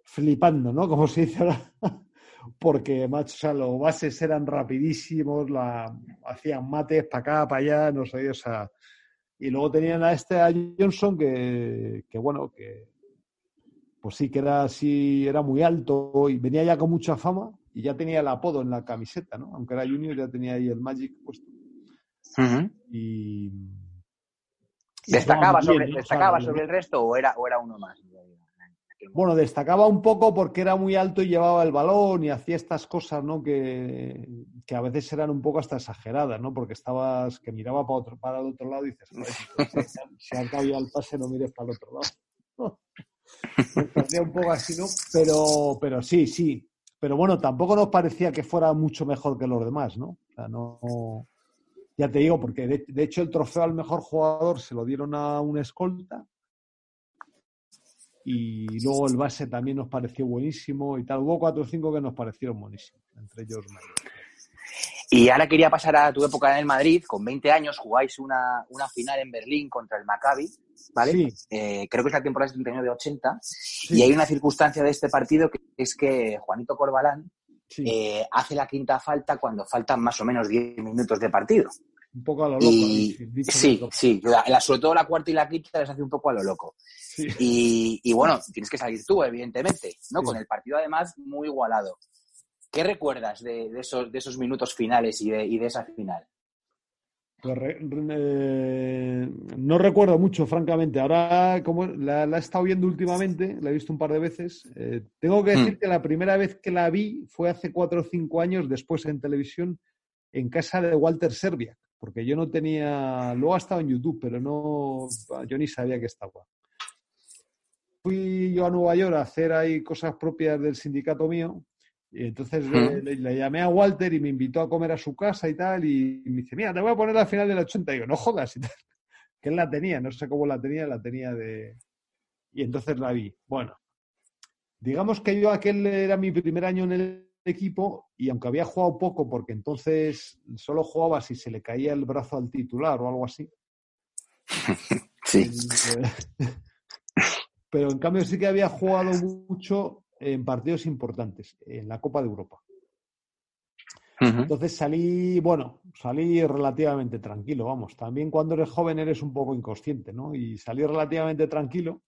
flipando, ¿no? Como se dice ahora, porque, macho, o sea, los bases eran rapidísimos, la, hacían mates para acá, para allá, no sé, o sea, y luego tenían a este, a Johnson, que, que bueno, que pues sí que era así, era muy alto y venía ya con mucha fama y ya tenía el apodo en la camiseta, ¿no? Aunque era junior ya tenía ahí el Magic puesto. Y, ¿Destacaba, sobre, ¿destacaba sobre el resto o era, o era uno más? Bueno, destacaba un poco porque era muy alto y llevaba el balón y hacía estas cosas, ¿no? Que, que a veces eran un poco hasta exageradas, ¿no? Porque estabas, que miraba para, otro, para el otro lado y dices, si, si, ha caído el pase no mires para el otro lado. un poco así, ¿no? Pero, pero sí, sí. Pero bueno, tampoco nos parecía que fuera mucho mejor que los demás, ¿no? O sea, no. Ya te digo, porque de, hecho el trofeo al mejor jugador se lo dieron a un escolta y luego el base también nos pareció buenísimo y tal. Hubo cuatro o cinco que nos parecieron buenísimos, entre ellos. Y ahora quería pasar a tu época en el Madrid. Con 20 años jugáis una, una final en Berlín contra el Maccabi, ¿vale? Sí. Eh, creo que es la temporada 79-80. Y hay una circunstancia de este partido que es que Juanito Corbalán Sí, eh, hace la quinta falta cuando faltan más o menos 10 minutos de partido. un poco a lo loco. Y dicho- dicho sí, sí, la- la- sobre todo la cuarta y la quinta les hace un poco a lo loco. Y, y bueno, tienes que salir tú, evidentemente, ¿no? Con el partido además muy igualado. ¿Qué recuerdas de, de esos, de esos minutos finales y de, y de esa final? Pues eh, no recuerdo mucho, francamente. Ahora, como la, la he estado viendo últimamente, la he visto un par de veces. eh, tengo que decir Hmm. que la primera vez que la vi fue hace cuatro o cinco años, después en televisión, en casa de Walter Serbiak, porque yo no tenía. Luego ha estado en YouTube, pero no. Yo ni sabía que estaba. Fui yo a Nueva York a hacer ahí cosas propias del sindicato mío. Y entonces le, le- le llamé a Walter y me invitó a comer a su casa y tal. Y, me dice, mira, te voy a poner la final del 80. Y digo, no jodas. Y tal. Que él la tenía, no sé cómo la tenía, la tenía de. Y entonces la vi. Bueno, digamos que yo aquel era mi primer año en el equipo y aunque había jugado poco, porque entonces solo jugaba si se le caía el brazo al titular o algo así. Sí. Pero en cambio sí que había jugado mucho en partidos importantes, en la Copa de Europa. Entonces salí, bueno, salí relativamente tranquilo, vamos. También cuando eres joven eres un poco inconsciente, ¿no? Y salí relativamente tranquilo.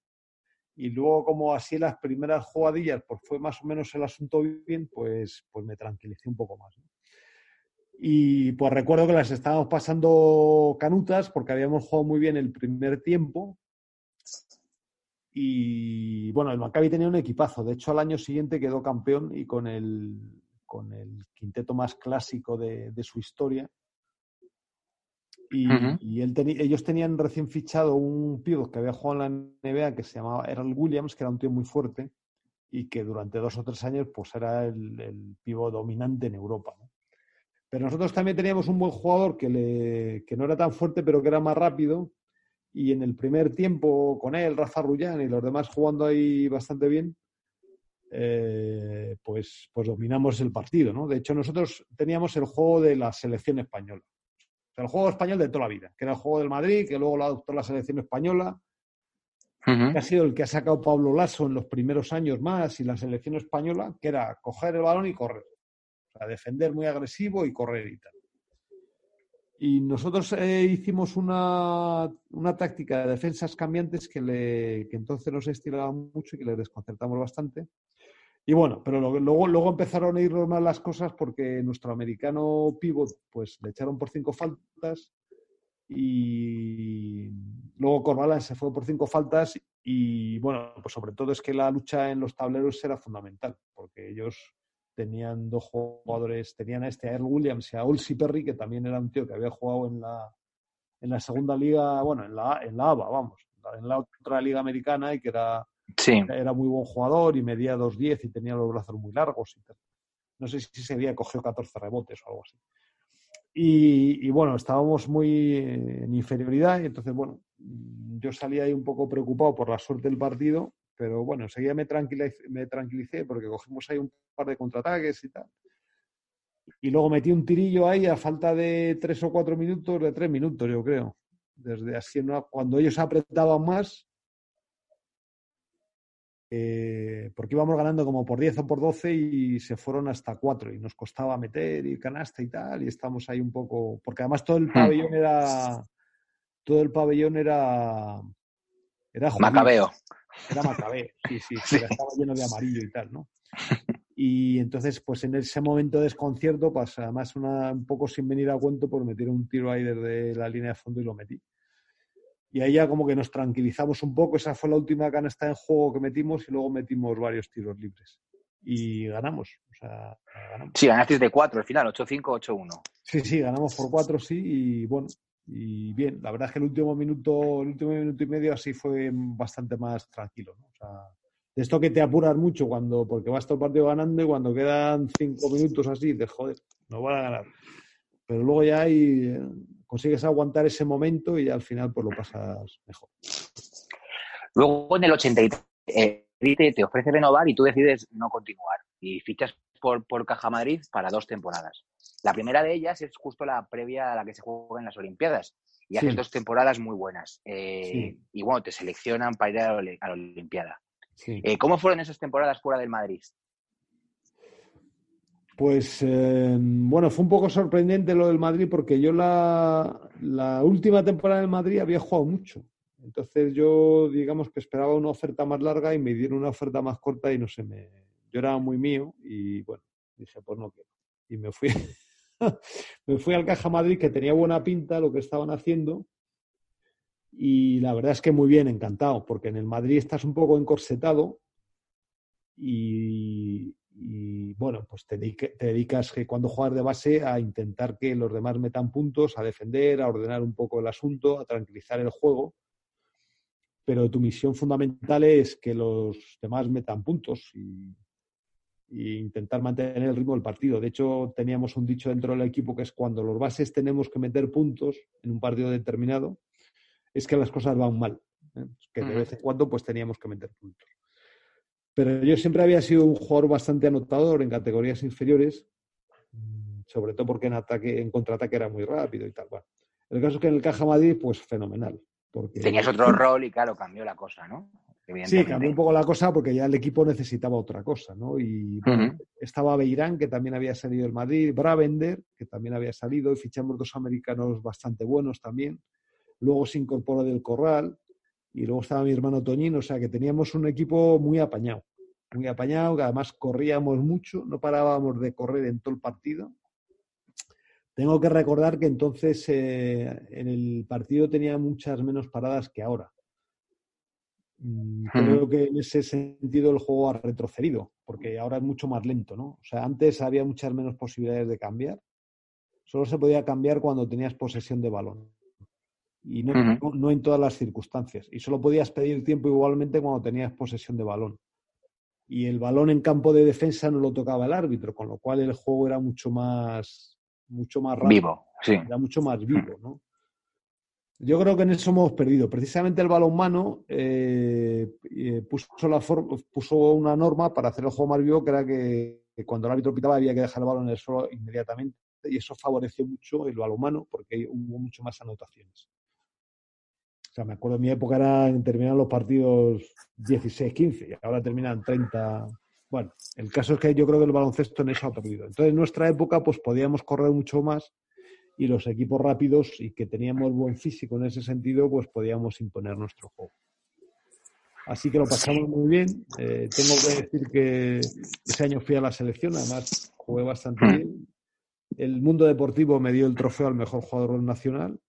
Y luego, como así las primeras jugadillas, pues fue más o menos el asunto bien, pues, pues me tranquilicé un poco más. ¿no? Y pues recuerdo que las estábamos pasando canutas porque habíamos jugado muy bien el primer tiempo. Y bueno, el Maccabi tenía un equipazo. De hecho, al año siguiente quedó campeón y con el, con el quinteto más clásico de, de su historia. Y, él ellos tenían recién fichado un pívot que había jugado en la NBA que se llamaba Earl Williams, que era un tío muy fuerte y que durante dos o tres años pues era el, el pívot dominante en Europa. ¿no? Pero nosotros también teníamos un buen jugador que, le, que no era tan fuerte, pero que era más rápido. Y en el primer tiempo con él, Rafa Rullán y los demás jugando ahí bastante bien, eh, pues, pues dominamos el partido. ¿no? De hecho, nosotros teníamos el juego de la selección española. O sea, el juego español de toda la vida, que era el juego del Madrid, que luego lo adoptó la selección española, que ha sido el que ha sacado Pablo Lasso en los primeros años más y la selección española, que era coger el balón y correr. O sea, defender muy agresivo y correr y tal. Y nosotros eh, hicimos una, una táctica de defensas cambiantes que, le, que entonces nos estiraba mucho y que le desconcertamos bastante. Y bueno, pero lo- luego, luego empezaron a ir mal las cosas porque nuestro americano pivot pues le echaron por cinco faltas y luego Corbalán se fue por cinco faltas y bueno, pues sobre todo es que la lucha en los tableros era fundamental porque ellos tenían dos jugadores, tenían a este a Earl Williams y a Olsi Perry, que también era un tío que había jugado en la, en la segunda liga, bueno, en la, en la ABA, vamos, en la otra liga americana y que era, Sí. era muy buen jugador y medía 2'10 y tenía los brazos muy largos y tal. No sé si ese día cogió 14 rebotes o algo así. Y, y bueno, estábamos muy en inferioridad y entonces, bueno, yo salí ahí un poco preocupado por la suerte del partido, pero bueno, enseguida me tranquilicé, me tranquilicé porque cogimos ahí un par de contraataques y tal. Y luego metí un tirillo ahí a falta de tres o cuatro minutos, de tres minutos, yo creo. Desde así, cuando ellos apretaban más, eh, porque íbamos ganando como por 10 o por 12 y se fueron hasta 4 y nos costaba meter y canasta y tal y estamos ahí un poco, porque además todo el pabellón era, todo el pabellón era, era judío. Macabeo. Era macabeo, sí, sí, Sí. pero estaba lleno de amarillo y tal, ¿no? Y entonces, pues en ese momento de desconcierto, pues además una, un poco sin venir a cuento, pues metieron un tiro ahí desde la línea de fondo y lo metí. Y ahí ya como que nos tranquilizamos un poco, esa fue la última canasta en juego que metimos y luego metimos varios tiros libres. Y ganamos, o sea, ganamos. Sí, ganasteis de 4 al final, 8-5, 8-1. Sí, sí, ganamos por cuatro, sí, y bueno, y bien, la verdad es que el último minuto, el último minuto y medio así fue bastante más tranquilo, ¿no? O sea, de esto que te apuras mucho cuando, porque vas todo el partido ganando y cuando quedan cinco minutos así, dices, joder, no van a ganar. Pero luego ya hay, consigues aguantar ese momento y al final pues lo pasas mejor. Luego en el 83 eh, te, ofrece renovar y tú decides no continuar y fichas por, por Caja Madrid para dos temporadas. La primera de ellas es justo la previa a la que se juega en las Olimpiadas y haces dos temporadas muy buenas. Eh, y bueno, te seleccionan para ir a la, Olimpiada. Eh, ¿Cómo fueron esas temporadas fuera del Madrid? Pues eh, bueno, fue un poco sorprendente lo del Madrid porque yo la, la, última temporada del Madrid había jugado mucho. Entonces yo, digamos que esperaba una oferta más larga y me dieron una oferta más corta y no sé, me, yo era muy mío y bueno, dije, pues no quiero. Y me fui, me fui al Caja Madrid que tenía buena pinta lo que estaban haciendo y la verdad es que muy bien, encantado, porque en el Madrid estás un poco encorsetado y, bueno, pues te, dedicas que cuando juegas de base a intentar que los demás metan puntos, a defender, a ordenar un poco el asunto, a tranquilizar el juego. Pero tu misión fundamental es que los demás metan puntos intentar mantener el ritmo del partido. De hecho, teníamos un dicho dentro del equipo que es cuando los bases tenemos que meter puntos en un partido determinado, es que las cosas van mal. ¿eh? Que de vez en cuando pues teníamos que meter puntos. Pero yo siempre había sido un jugador bastante anotador en categorías inferiores, mm, sobre todo porque en ataque, en contraataque era muy rápido y tal. Bueno, el caso es que en el Caja Madrid, pues fenomenal. Porque... Tenías otro rol y claro, cambió la cosa, ¿no? Sí, cambió un poco la cosa porque ya el equipo necesitaba otra cosa, ¿no? Y estaba Beirán, que también había salido del Madrid, Bravender, que también había salido, y fichamos dos americanos bastante buenos también. Luego se incorporó del Corral, y luego estaba mi hermano Toñín, o sea que teníamos un equipo muy apañado, muy apañado, que además corríamos mucho, no parábamos de correr en todo el partido. Tengo que recordar que entonces eh, en el partido tenía muchas menos paradas que ahora. Mm, creo que en ese sentido el juego ha retrocedido, porque ahora es mucho más lento, ¿no? O sea, antes había muchas menos posibilidades de cambiar. Solo se podía cambiar cuando tenías posesión de balón y no, no, en todas las circunstancias. Y solo podías pedir tiempo igualmente cuando tenías posesión de balón. Y el balón en campo de defensa no lo tocaba el árbitro, con lo cual el juego era mucho más, mucho más rápido. Vivo, sí. Era mucho más vivo, ¿no? Yo creo que en eso hemos perdido. Precisamente el balón mano eh, eh, puso, la puso una norma para hacer el juego más vivo, que era que, cuando el árbitro pitaba había que dejar el balón en el suelo inmediatamente. Y eso favoreció mucho el balón mano porque hubo mucho más anotaciones. O sea, me acuerdo en mi época era terminar los partidos 16, 15 y ahora terminan 30. Bueno, el caso es que yo creo que el baloncesto en eso ha perdido. Entonces, en nuestra época, pues podíamos correr mucho más y los equipos rápidos y que teníamos buen físico en ese sentido, pues podíamos imponer nuestro juego. Así que lo pasamos muy bien. Eh, tengo que decir que ese año fui a la selección, además jugué bastante bien. El mundo deportivo me dio el trofeo al mejor jugador nacional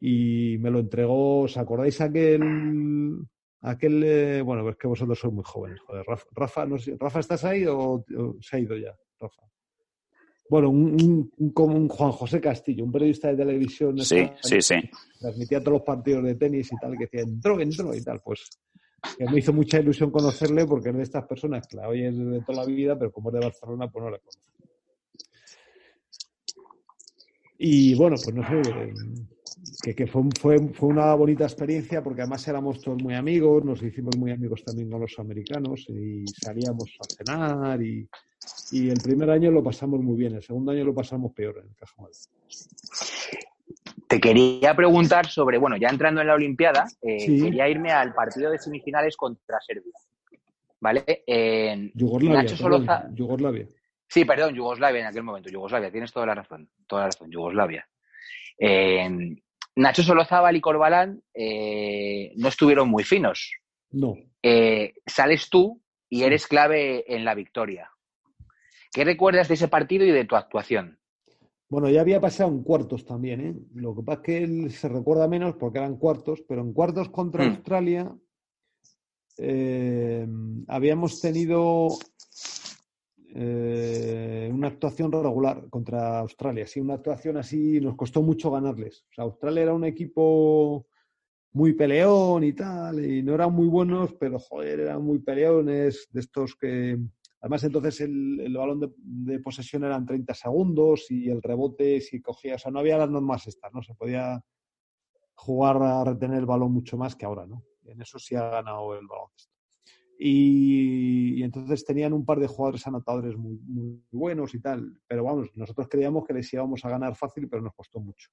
y me lo entregó, ¿os acordáis aquel, aquel, eh, bueno, es que vosotros sois muy jóvenes, joder, Rafa, Rafa, ¿estás ahí o, se ha ido ya, Rafa? Bueno, un, un, Juan José Castillo, un periodista de televisión. Sí, sí, sí. Transmitía todos los partidos de tenis y tal, que decía, entró, entró y tal. Pues que me hizo mucha ilusión conocerle porque es de estas personas que la oyes de toda la vida, pero como es de Barcelona, pues no la conozco. Y bueno, pues no sé, que, fue, fue, fue, una bonita experiencia porque además éramos todos muy amigos, nos hicimos muy amigos también con los americanos y salíamos a cenar y, y el primer año lo pasamos muy bien, el segundo año lo pasamos peor en el Cajamal. Te quería preguntar sobre, bueno, ya entrando en la Olimpiada, eh, quería irme al partido de semifinales contra Serbia. ¿Vale? En Yugoslavia, Nacho Yugoslavia. Sí, perdón, Yugoslavia en aquel momento, Yugoslavia, tienes toda la razón, toda la razón, Yugoslavia. Eh, Nacho Solozábal y Corbalán eh, no estuvieron muy finos. No. Eh, sales tú y eres clave en la victoria. ¿Qué recuerdas de ese partido y de tu actuación? Bueno, ya había pasado en cuartos también, ¿eh? Lo que pasa es que él se recuerda menos porque eran cuartos, pero en cuartos contra hmm. Australia habíamos tenido eh, una actuación regular contra Australia. Sí, una actuación así nos costó mucho ganarles. Australia era un equipo muy peleón y tal, y no eran muy buenos, pero joder, eran muy peleones, de estos que Además, entonces el, el balón de, de, posesión eran 30 segundos y el rebote, si cogía, o sea, no había las normas estas, ¿no? Se podía jugar a retener el balón mucho más que ahora, ¿no? En eso sí ha ganado el baloncesto. Y, entonces tenían un par de jugadores anotadores muy, muy, buenos y tal. Pero vamos, nosotros creíamos que les íbamos a ganar fácil, pero nos costó mucho.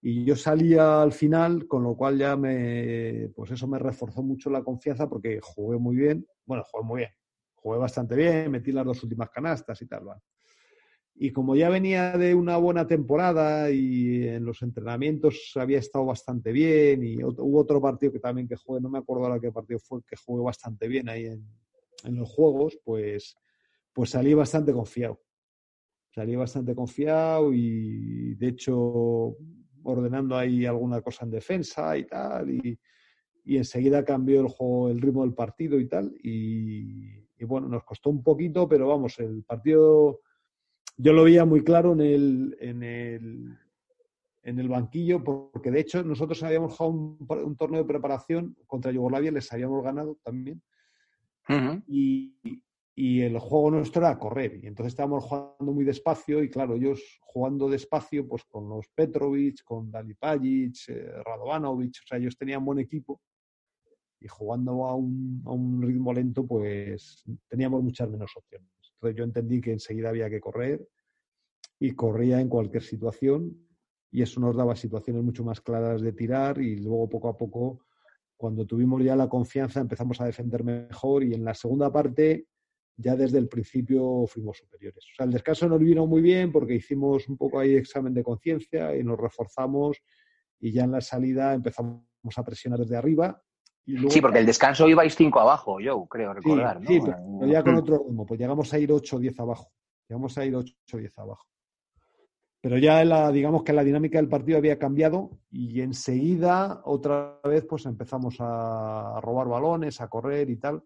Y yo salía al final, con lo cual ya me, pues eso me reforzó mucho la confianza porque jugué muy bien. Bueno, jugué muy bien. Jugué bastante bien, metí las dos últimas canastas y tal. ¿vale? Y como ya venía de una buena temporada y en los entrenamientos había estado bastante bien y hubo otro partido que también que jugué, no me acuerdo ahora qué partido fue, que jugué bastante bien ahí en, en los juegos, pues, pues salí bastante confiado. Salí bastante confiado y de hecho ordenando ahí alguna cosa en defensa y tal y, y enseguida cambió el juego, el ritmo del partido y tal y, y bueno, nos costó un poquito, pero vamos, el partido yo lo veía muy claro en el, en el, en el banquillo, porque de hecho nosotros habíamos jugado un, un, torneo de preparación contra Yugoslavia, les habíamos ganado también. Uh -huh. y, y, el juego nuestro era correr. Y entonces estábamos jugando muy despacio, y claro, ellos jugando despacio, pues con los Petrovic, con Dalipajic, eh, Radovanovic, o sea, ellos tenían buen equipo. Y jugando a un, a un ritmo lento, pues teníamos muchas menos opciones. Yo entendí que enseguida había que correr y corría en cualquier situación y eso nos daba situaciones mucho más claras de tirar y luego poco a poco, cuando tuvimos ya la confianza, empezamos a defender mejor y en la segunda parte ya desde el principio fuimos superiores. O sea, el descanso nos vino muy bien porque hicimos un poco ahí examen de conciencia y nos reforzamos y ya en la salida empezamos a presionar desde arriba Luego, sí, porque el descanso ibais 5 abajo, yo creo recordar. Sí, ¿no? sí pero ya con otro ritmo, pues llegamos a ir 8 o 10 abajo. Llegamos a ir 8 o 10 abajo. Pero ya la, digamos que la dinámica del partido había cambiado y enseguida otra vez pues empezamos a robar balones, a correr y tal.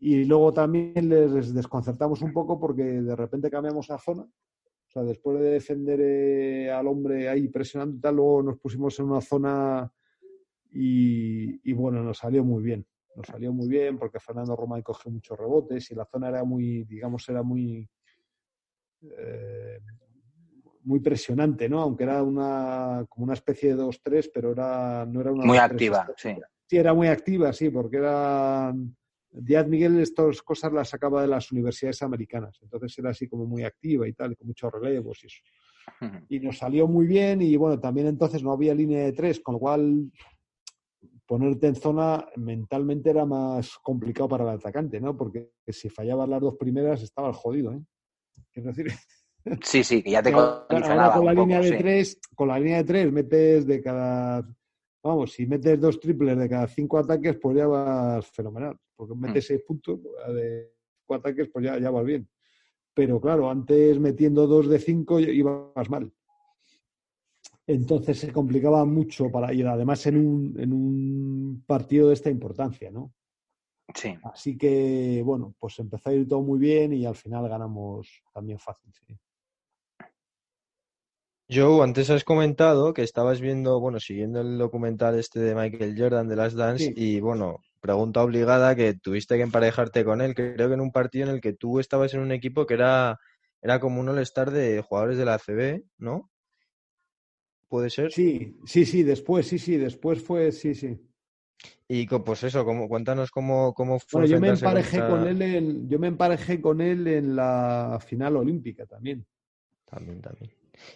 Y luego también les desconcertamos un poco porque de repente cambiamos la zona. O sea, después de defender eh, al hombre ahí presionando y tal, luego nos pusimos en una zona y, y, bueno, nos salió muy bien. Nos salió muy bien porque Fernando Romay cogió muchos rebotes y la zona era muy, digamos, era muy, eh, muy presionante, ¿no? Aunque era una, como una especie de 2-3, pero era, no era una... Muy activa, sí. Sí, era muy activa, sí, porque era... Díaz Miguel estas cosas las sacaba de las universidades americanas, entonces era así como muy activa y tal, con muchos relevos y eso. Y nos salió muy bien y bueno, también entonces no había línea de tres, con lo cual ponerte en zona mentalmente era más complicado para el atacante, ¿no? Porque si fallabas las dos primeras estabas jodido, ¿eh? Quiero decir. Sí, sí, que ya te ahora, ahora con la poco, línea de sí. tres, con la línea de tres metes de cada vamos, si metes dos triples de cada cinco ataques, pues ya vas fenomenal. Porque metes mm. seis puntos de cinco ataques, pues ya, ya vas bien. Pero claro, antes metiendo dos de cinco ibas mal. Entonces se complicaba mucho para ir, además en un, en un partido de esta importancia, ¿no? Sí. Así que, bueno, pues empezó a ir todo muy bien y al final ganamos también fácil, sí. Joe, antes has comentado que estabas viendo, bueno, siguiendo el documental este de Michael Jordan de Last Dance sí. y, bueno, pregunta obligada que tuviste que emparejarte con él. Creo que en un partido en el que tú estabas en un equipo que era, era como un all-star de jugadores de la ACB, ¿no? ¿Puede ser? Sí, sí, sí, después, sí, sí, después fue, sí, sí. Y pues eso, como, cuéntanos cómo, cómo fue. Bueno, yo me emparejé con, con él en, yo me emparejé con él en la final olímpica también. También, también.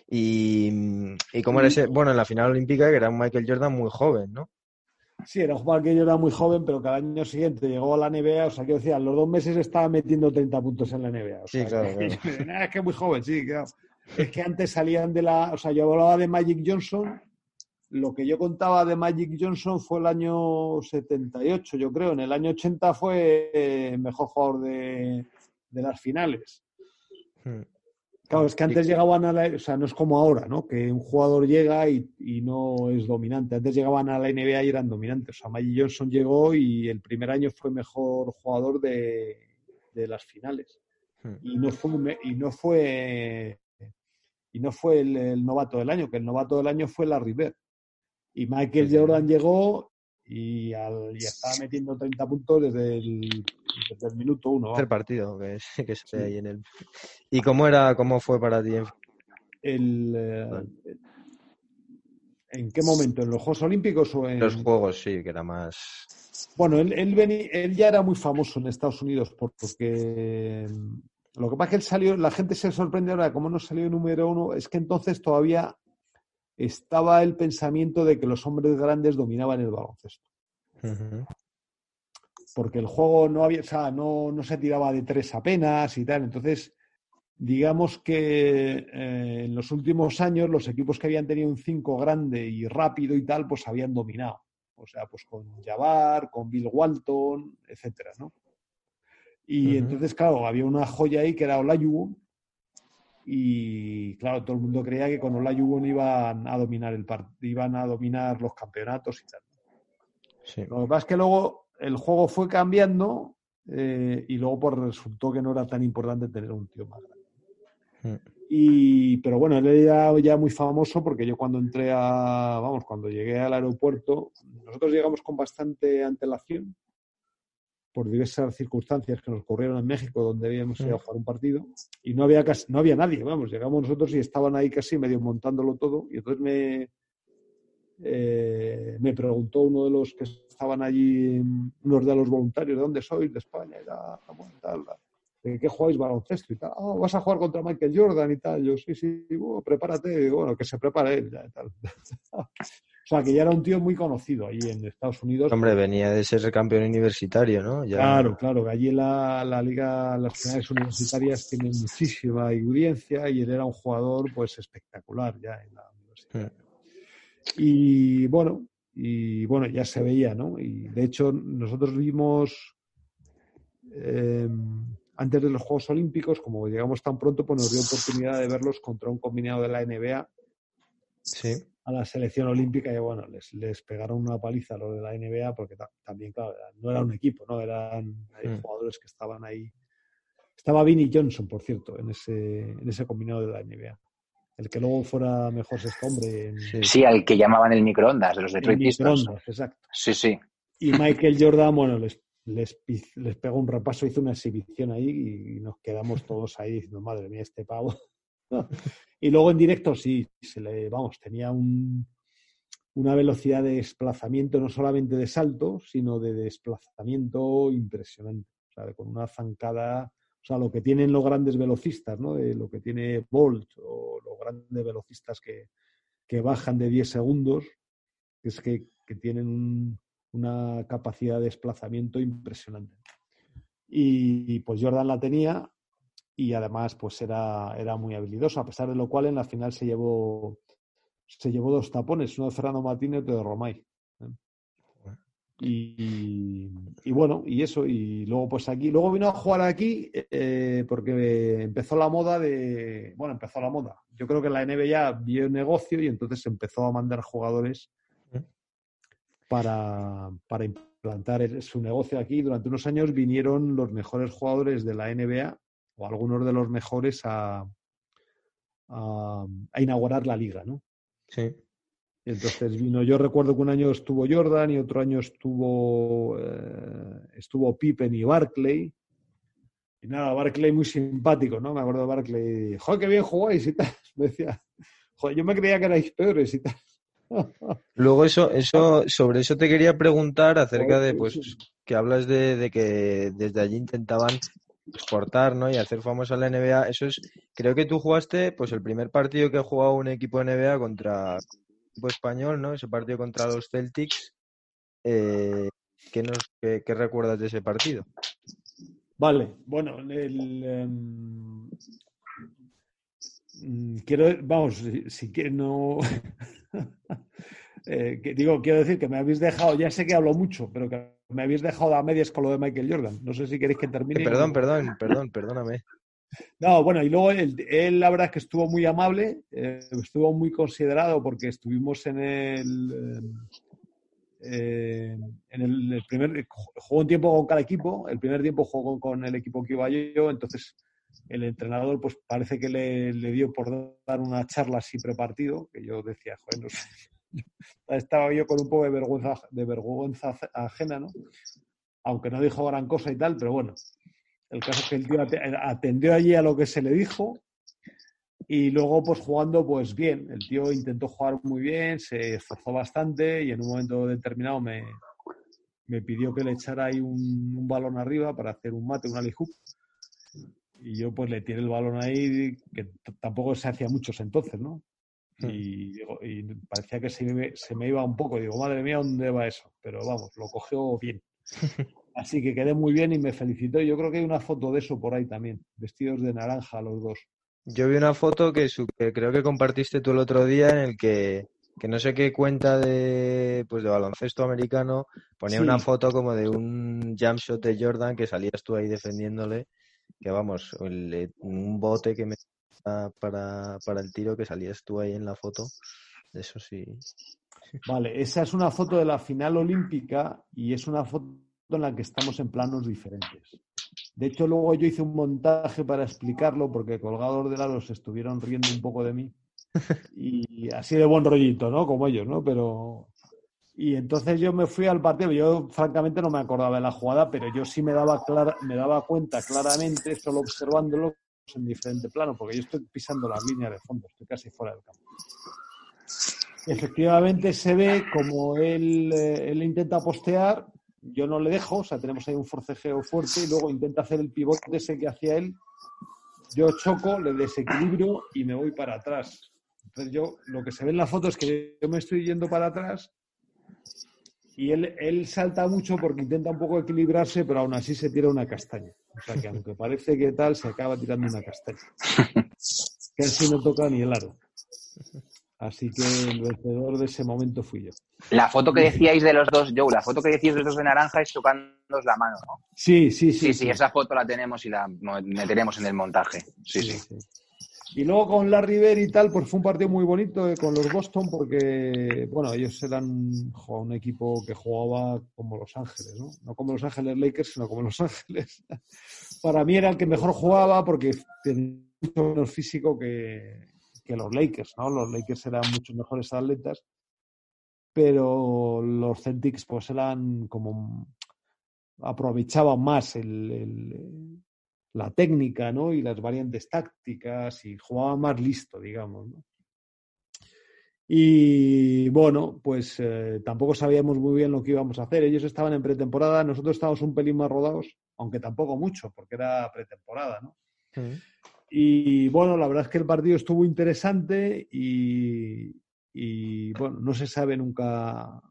Y, y cómo era ese, bueno, en la final olímpica que era un Michael Jordan muy joven, ¿no? Sí, era un yo era muy joven, pero que al año siguiente llegó a la NBA, o sea, que decía, los dos meses estaba metiendo 30 puntos en la NBA. O sí, sea, claro, que, claro. es que muy joven, sí, claro. Es que antes salían de la, o sea, yo hablaba de Magic Johnson, lo que yo contaba de Magic Johnson fue el año 78, yo creo. En el año 80 fue el mejor jugador de, de las finales. Hmm. Claro, es que antes llegaban a la... O sea, no es como ahora, ¿no? Que un jugador llega y, y, no es dominante. Antes llegaban a la NBA y eran dominantes. O sea, Magic Johnson llegó y el primer año fue mejor jugador de, de las finales. Hmm. Y no fue... Y no fue, y no fue el, el, novato del año, que el novato del año fue la River. Y Michael Jordan llegó y, al, y estaba metiendo 30 puntos desde el, desde el minuto uno. Tercer partido que, que se ve ahí en el... ¿Y cómo era, cómo fue para ti? El, eh, ¿En qué momento? ¿En los Juegos Olímpicos o en Los Juegos, sí, que era más... Bueno, él, él, él ya era muy famoso en Estados Unidos por- porque lo que pasa es que él salió, la gente se sorprende ahora cómo no salió número uno, es que entonces todavía estaba el pensamiento de que los hombres grandes dominaban el baloncesto, porque el juego no había, o sea, no, no se tiraba de tres apenas y tal, entonces digamos que eh, en los últimos años los equipos que habían tenido un 5 grande y rápido y tal, pues habían dominado. O sea, pues con Jabbar, con Bill Walton, etcétera, ¿no? Y entonces, claro, había una joya ahí que era Olajuwon y claro, todo el mundo creía que con Olajuwon iban a dominar el iban a dominar los campeonatos y tal. Sí. Lo que pasa es que luego el juego fue cambiando eh, y luego pues resultó que no era tan importante tener un tío más grande. Mm. Y, pero bueno, él era ya muy famoso porque yo cuando entré a, vamos, cuando llegué al aeropuerto, nosotros llegamos con bastante antelación por diversas circunstancias que nos ocurrieron en México, donde habíamos ido a jugar un partido, y no había casi, no había nadie, vamos, llegamos nosotros y estaban ahí casi medio montándolo todo, y entonces me, eh, me preguntó uno de los que estaban allí, unos de los voluntarios, ¿de dónde sois? De España, y tal, ¿de qué jugáis baloncesto? Y tal, "Ah, vas a jugar contra Michael Jordan y tal. Yo, sí, sí, bueno, prepárate, Y bueno, que se prepare él, ya, y tal. o sea, que ya era un tío muy conocido ahí en Estados Unidos. Hombre, venía de ser campeón universitario, ¿no? Ya... Claro, claro, allí la, la liga, las finales universitarias tienen muchísima audiencia y él era un jugador pues espectacular ya en la universidad. Y bueno, y bueno, ya se veía, ¿no? Y de hecho nosotros vimos eh, antes de los Juegos Olímpicos, como llegamos tan pronto, pues nos dio oportunidad de verlos contra un combinado de la NBA Sí. A la selección olímpica y bueno, les, les pegaron una paliza a los de la NBA porque ta- también, claro, era- no era un equipo, ¿no? Eran hay Mm. jugadores que estaban ahí. Estaba Vinnie Johnson, por cierto, en ese, en ese combinado de la NBA. El que luego fuera mejor sexto hombre en Sí. Sí, al que llamaban el microondas de los Detroit Pistons. microondas, exacto. Sí, sí. Y Michael Jordan, bueno, les, les, les pegó un repaso, hizo una exhibición ahí y nos quedamos todos ahí diciendo, madre mía, este pavo. y luego en directo sí, se le, vamos, tenía un, una velocidad de desplazamiento, no solamente de salto, sino de desplazamiento impresionante. O sea, con una zancada, o sea, lo que tienen los grandes velocistas, ¿no? De lo que tiene Bolt o los grandes velocistas que, que bajan de 10 segundos, es que, que tienen un- una capacidad de desplazamiento impresionante. Y pues Jordan la tenía y además pues era, era muy habilidoso, a pesar de lo cual en la final se llevó, se llevó dos tapones, uno de Fernando Martínez y otro de Romay. ¿eh? Y, y bueno, y eso, y luego pues aquí, luego vino a jugar aquí eh, porque empezó la moda de, bueno, empezó la moda. Yo creo que la NBA vio el negocio y entonces empezó a mandar jugadores para, para implantar su negocio aquí. Durante unos años vinieron los mejores jugadores de la NBA o algunos de los mejores a, a, a inaugurar la liga, ¿no? Sí. Entonces vino, yo recuerdo que un año estuvo Jordan y otro año estuvo, eh, estuvo Pippen y Barclay. Y nada, Barclay muy simpático, ¿no? Me acuerdo de Barclay, joder, qué bien jugáis y tal. Me decía, joder, yo me creía que erais peores y tal. Luego eso, eso, sobre eso te quería preguntar acerca de, pues, que hablas de, de que desde allí intentaban exportar, ¿no? Y hacer famosa la NBA. Eso es, creo que tú jugaste, pues, el primer partido que ha jugado un equipo NBA contra un equipo español, ¿no? Ese partido contra los Celtics. Eh, ¿qué, recuerdas de ese partido? Vale, bueno, el, mm, quiero, vamos, si, si que no, eh, que digo, quiero decir que me habéis dejado, ya sé que hablo mucho, pero que me habéis dejado a medias con lo de Michael Jordan. No sé si queréis que Eh, termine. perdón, perdón, perdón, perdóname. No, bueno, y luego él, él, la verdad es que estuvo muy amable, eh, estuvo muy considerado porque estuvimos en el, eh, en el, el primer, jugó un tiempo con cada equipo, el primer tiempo jugó con el equipo que iba yo, entonces el entrenador pues parece que le, le dio por dar una charla así prepartido, que yo decía, joder, no sé, Estaba yo con un poco de vergüenza, de vergüenza ajena, ¿no? Aunque no dijo gran cosa y tal, pero bueno. El caso es que el tío atendió allí a lo que se le dijo y luego, pues jugando, pues bien. El tío intentó jugar muy bien, se esforzó bastante y en un momento determinado me, me pidió que le echara ahí un, balón arriba para hacer un mate, un alley Y yo pues le tiré el balón ahí, que tampoco se hacía muchos entonces, ¿no? Hmm. Y, y, parecía que se me, se me, iba un poco. Digo, madre mía, ¿dónde va eso? Pero vamos, lo cogió bien. Así que quedé muy bien y me felicitó. Yo creo que hay una foto de eso por ahí también, vestidos de naranja los dos. Yo vi una foto que, creo que compartiste tú el otro día en el que, no sé qué cuenta de, pues de baloncesto americano ponía una foto como de un jump shot de Jordan que salías tú ahí defendiéndole, que vamos, un bote que me para, para el tiro que salías tú ahí en la foto. Eso sí. Vale, esa es una foto de la final olímpica y es una foto en la que estamos en planos diferentes. De hecho, luego yo hice un montaje para explicarlo porque colgados de lados estuvieron riendo un poco de mí. Y así de buen rollito, ¿no? Como ellos, ¿no? Pero. Y entonces yo me fui al partido. Yo, francamente, no me acordaba de la jugada, pero yo sí me daba, clara, me daba cuenta claramente, solo observándolo en diferente plano, porque yo estoy pisando las líneas de fondo, estoy casi fuera del campo. Efectivamente se ve como él, eh, él intenta postear yo no le dejo, o sea, tenemos ahí un forcejeo fuerte y luego intenta hacer el pivote ese que hacía él. Yo choco, le desequilibro y me voy para atrás. Entonces yo, lo que se ve en la foto es que yo me estoy yendo para atrás y él, él salta mucho porque intenta un poco equilibrarse, pero aún así se tira una castaña. O sea, que aunque parece que tal, se acaba tirando una castaña. Sí no toca ni el aro. Así que el vencedor de ese momento fui yo. La foto que decíais de los dos, Joe, la foto que decíais de los dos de naranja es tocándonos la mano, ¿no? Sí, sí, sí. Sí, sí, esa foto la tenemos y la meteremos en el montaje. Sí, sí. Y luego con la River y tal, pues fue un partido muy bonito eh, con los Boston porque, bueno, ellos eran un equipo que jugaba como Los Ángeles, ¿no? No como Los Ángeles Lakers, sino como Los Ángeles. Para mí era el que mejor jugaba porque tenía mucho menos físico que, que los Lakers, ¿no? Los Lakers eran muchos mejores atletas, pero los Celtics pues eran como aprovechaban más el, la técnica, ¿no? Y las variantes tácticas y jugaban más listo, digamos, ¿no? Y bueno, pues eh, tampoco sabíamos muy bien lo que íbamos a hacer. Ellos estaban en pretemporada, nosotros estábamos un pelín más rodados, aunque tampoco mucho, porque era pretemporada, ¿no? Y bueno, la verdad es que el partido estuvo interesante y, bueno, no se sabe nunca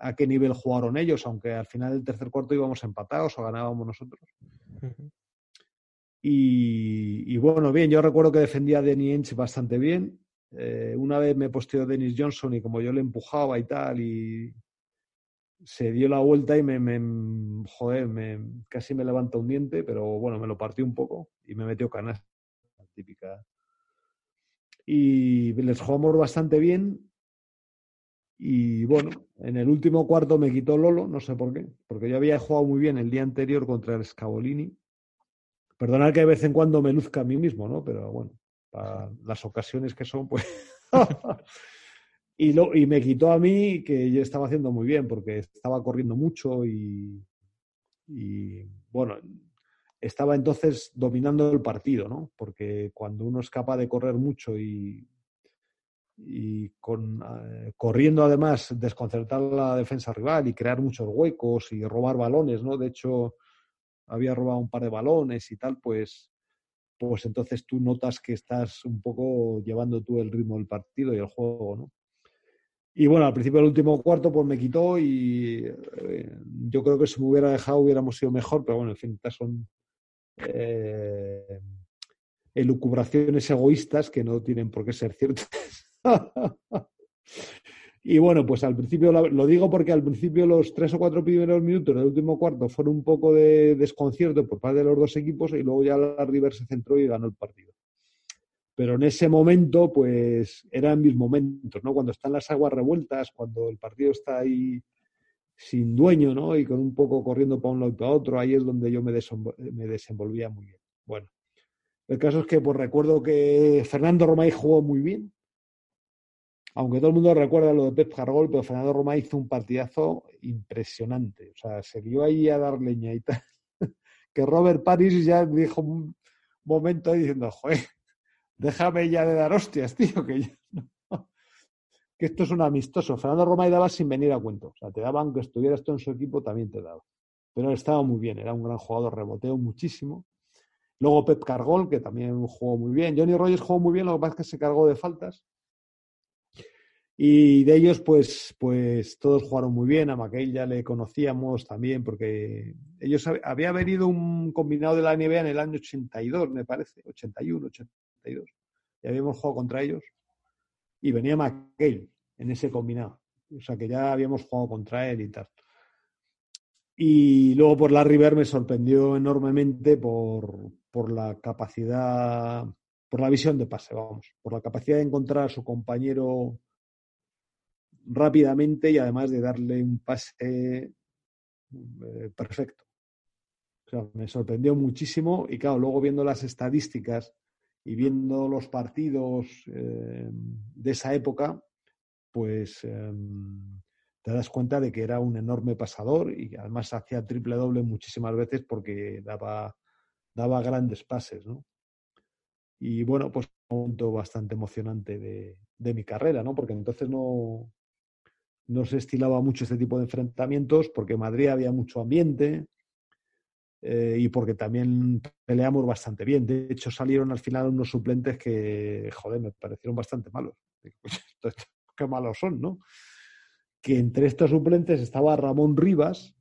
a qué nivel jugaron ellos, aunque al final del tercer cuarto íbamos empatados o ganábamos nosotros. Y, bueno, bien, yo recuerdo que defendía a Denny Ench bastante bien. Eh, una vez me posteó Dennis Johnson y como yo le empujaba y tal, y se dio la vuelta y me, me joder, me, casi me levanta un diente, pero bueno, me lo partió un poco y me metió canasta típica. Y les jugamos bastante bien. Y bueno, en el último cuarto me quitó Lolo, no sé por qué, porque yo había jugado muy bien el día anterior contra el Scavolini. Perdonad que de vez en cuando me luzca a mí mismo, ¿no? Pero bueno, para las ocasiones que son, pues Y, lo, y me quitó a mí que yo estaba haciendo muy bien porque estaba corriendo mucho y, bueno, estaba entonces dominando el partido, ¿no? Porque cuando uno es capaz de correr mucho y, y con, eh, corriendo además desconcertar la defensa rival y crear muchos huecos y robar balones, ¿no? De hecho, había robado un par de balones y tal, pues, pues entonces tú notas que estás un poco llevando tú el ritmo del partido y el juego, ¿no? Y bueno, al principio del último cuarto pues me quitó y eh, yo creo que si me hubiera dejado hubiéramos sido mejor, pero bueno, en fin, estas son eh, elucubraciones egoístas que no tienen por qué ser ciertas. y bueno, pues al principio lo digo porque al principio los tres o cuatro primeros minutos del último cuarto fueron un poco de desconcierto por parte de los dos equipos y luego ya la River se centró y ganó el partido pero en ese momento, pues eran mis momentos, ¿no? Cuando están las aguas revueltas, cuando el partido está ahí sin dueño, ¿no? Y con un poco corriendo para un lado y para otro, ahí es donde yo me, desenvolvía muy bien. Bueno, el caso es que pues recuerdo que Fernando Romay jugó muy bien, aunque todo el mundo recuerda lo de Pep Cargol, pero Fernando Roma hizo un partidazo impresionante. O sea, se dio ahí a dar leña y tal. que Robert Paris ya dijo un momento ahí diciendo, joder, déjame ya de dar hostias, tío, que, que esto es un amistoso. Fernando Roma y daba sin venir a cuento. O sea, te daban que estuvieras tú en su equipo, también te daba. Pero estaba muy bien, era un gran jugador, reboteo muchísimo. Luego Pep Cargol, que también jugó muy bien. Johnny Rogers jugó muy bien, lo que pasa es que se cargó de faltas. Y de ellos, pues, pues todos jugaron muy bien. A McHale ya le conocíamos también, porque ellos había venido un combinado de la NBA en el año 82, me parece, 81, 82. Y habíamos jugado contra ellos. Y venía McHale en ese combinado. O sea que ya habíamos jugado contra él y tal. Y luego por la River me sorprendió enormemente por, por la capacidad, por la visión de pase, vamos, por la capacidad de encontrar a su compañero rápidamente y además de darle un pase eh, perfecto. me sorprendió muchísimo y claro, luego viendo las estadísticas y viendo los partidos eh, de esa época, pues em, te das cuenta de que era un enorme pasador y además hacía triple doble muchísimas veces porque daba, daba grandes pases, ¿no? Y bueno, pues un momento bastante emocionante de, de mi carrera, ¿no? Porque entonces no, no se estilaba mucho este tipo de enfrentamientos porque en Madrid había mucho ambiente eh, y porque también peleamos bastante bien. De hecho, salieron al final unos suplentes que, joder, me parecieron bastante malos. qué malos son, ¿no? Que entre estos suplentes estaba Ramón Rivas,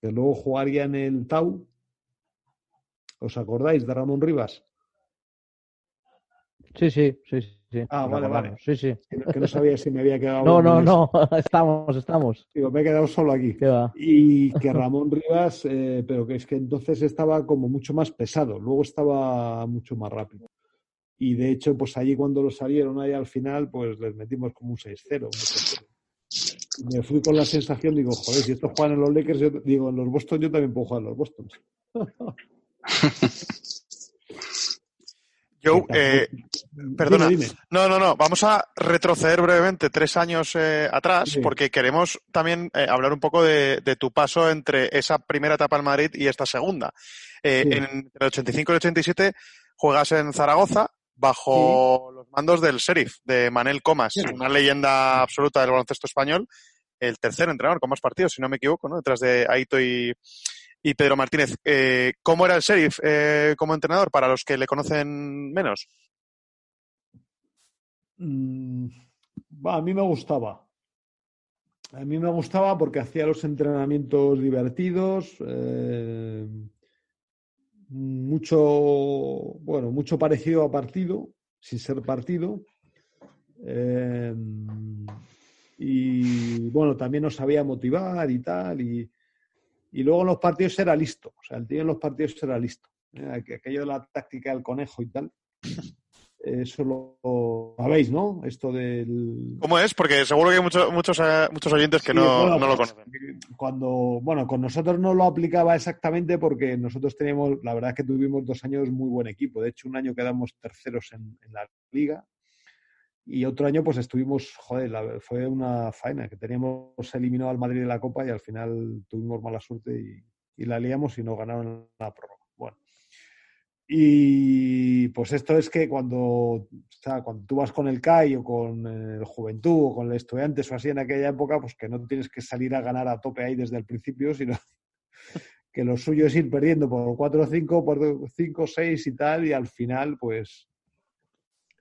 que luego jugaría en el Tau. ¿Os acordáis de Ramón Rivas? Sí, sí, sí, Ah, vale, vale. Sí, sí. Que no, sabía si me había quedado. No, no, no, estamos, estamos. Digo, me he quedado solo aquí. Y que Ramón Rivas, eh, pero que es que entonces estaba como mucho más pesado, luego estaba mucho más rápido. Y de hecho, pues allí cuando lo salieron ahí al final, pues les metimos como un 6-0. Me fui con la sensación, digo, joder, si estos juegan en los Lakers, yo, digo, en los Boston yo también puedo jugar en los Boston. Joe, eh, perdona. No, no, no. Vamos a retroceder brevemente tres años eh, atrás porque queremos también eh, hablar un poco de, tu paso entre esa primera etapa en Madrid y esta segunda. En el 85 y el 87 juegas en Zaragoza bajo los mandos del Sheriff, de Manel Comas, una leyenda absoluta del baloncesto español, el tercer entrenador con más partidos, si no me equivoco, ¿no? detrás de Aito y, y Pedro Martínez. Eh, ¿Cómo era el Sheriff eh, como entrenador para los que le conocen menos? Mm, a mí me gustaba. A mí me gustaba porque hacía los entrenamientos divertidos, eh, mucho, bueno, mucho parecido a partido, sin ser partido. y bueno, también nos sabía motivar y tal. Y, y luego en los partidos era listo. O sea, el tío en los partidos era listo. Eh, aquello de la táctica del conejo y tal. Eso lo sabéis, ¿no? Esto del. ¿Cómo es? Porque seguro que hay muchos, muchos, eh, muchos oyentes que no, no, lo pues, conocen. Cuando, bueno, con nosotros no lo aplicaba exactamente porque nosotros teníamos, la verdad es que tuvimos dos años muy buen equipo. De hecho, un año quedamos terceros en la liga y otro año, pues estuvimos, joder, fue una faena, que teníamos eliminado al Madrid de la Copa y al final tuvimos mala suerte y, la liamos y no ganaron la prórroga. Bueno. Y pues esto es que cuando, o sea, cuando tú vas con el CAI o con el Juventud o con el Estudiantes o así en aquella época, pues que no tienes que salir a ganar a tope ahí desde el principio, sino que lo suyo es ir perdiendo por 4 5, por 5 6 y tal, y al final, pues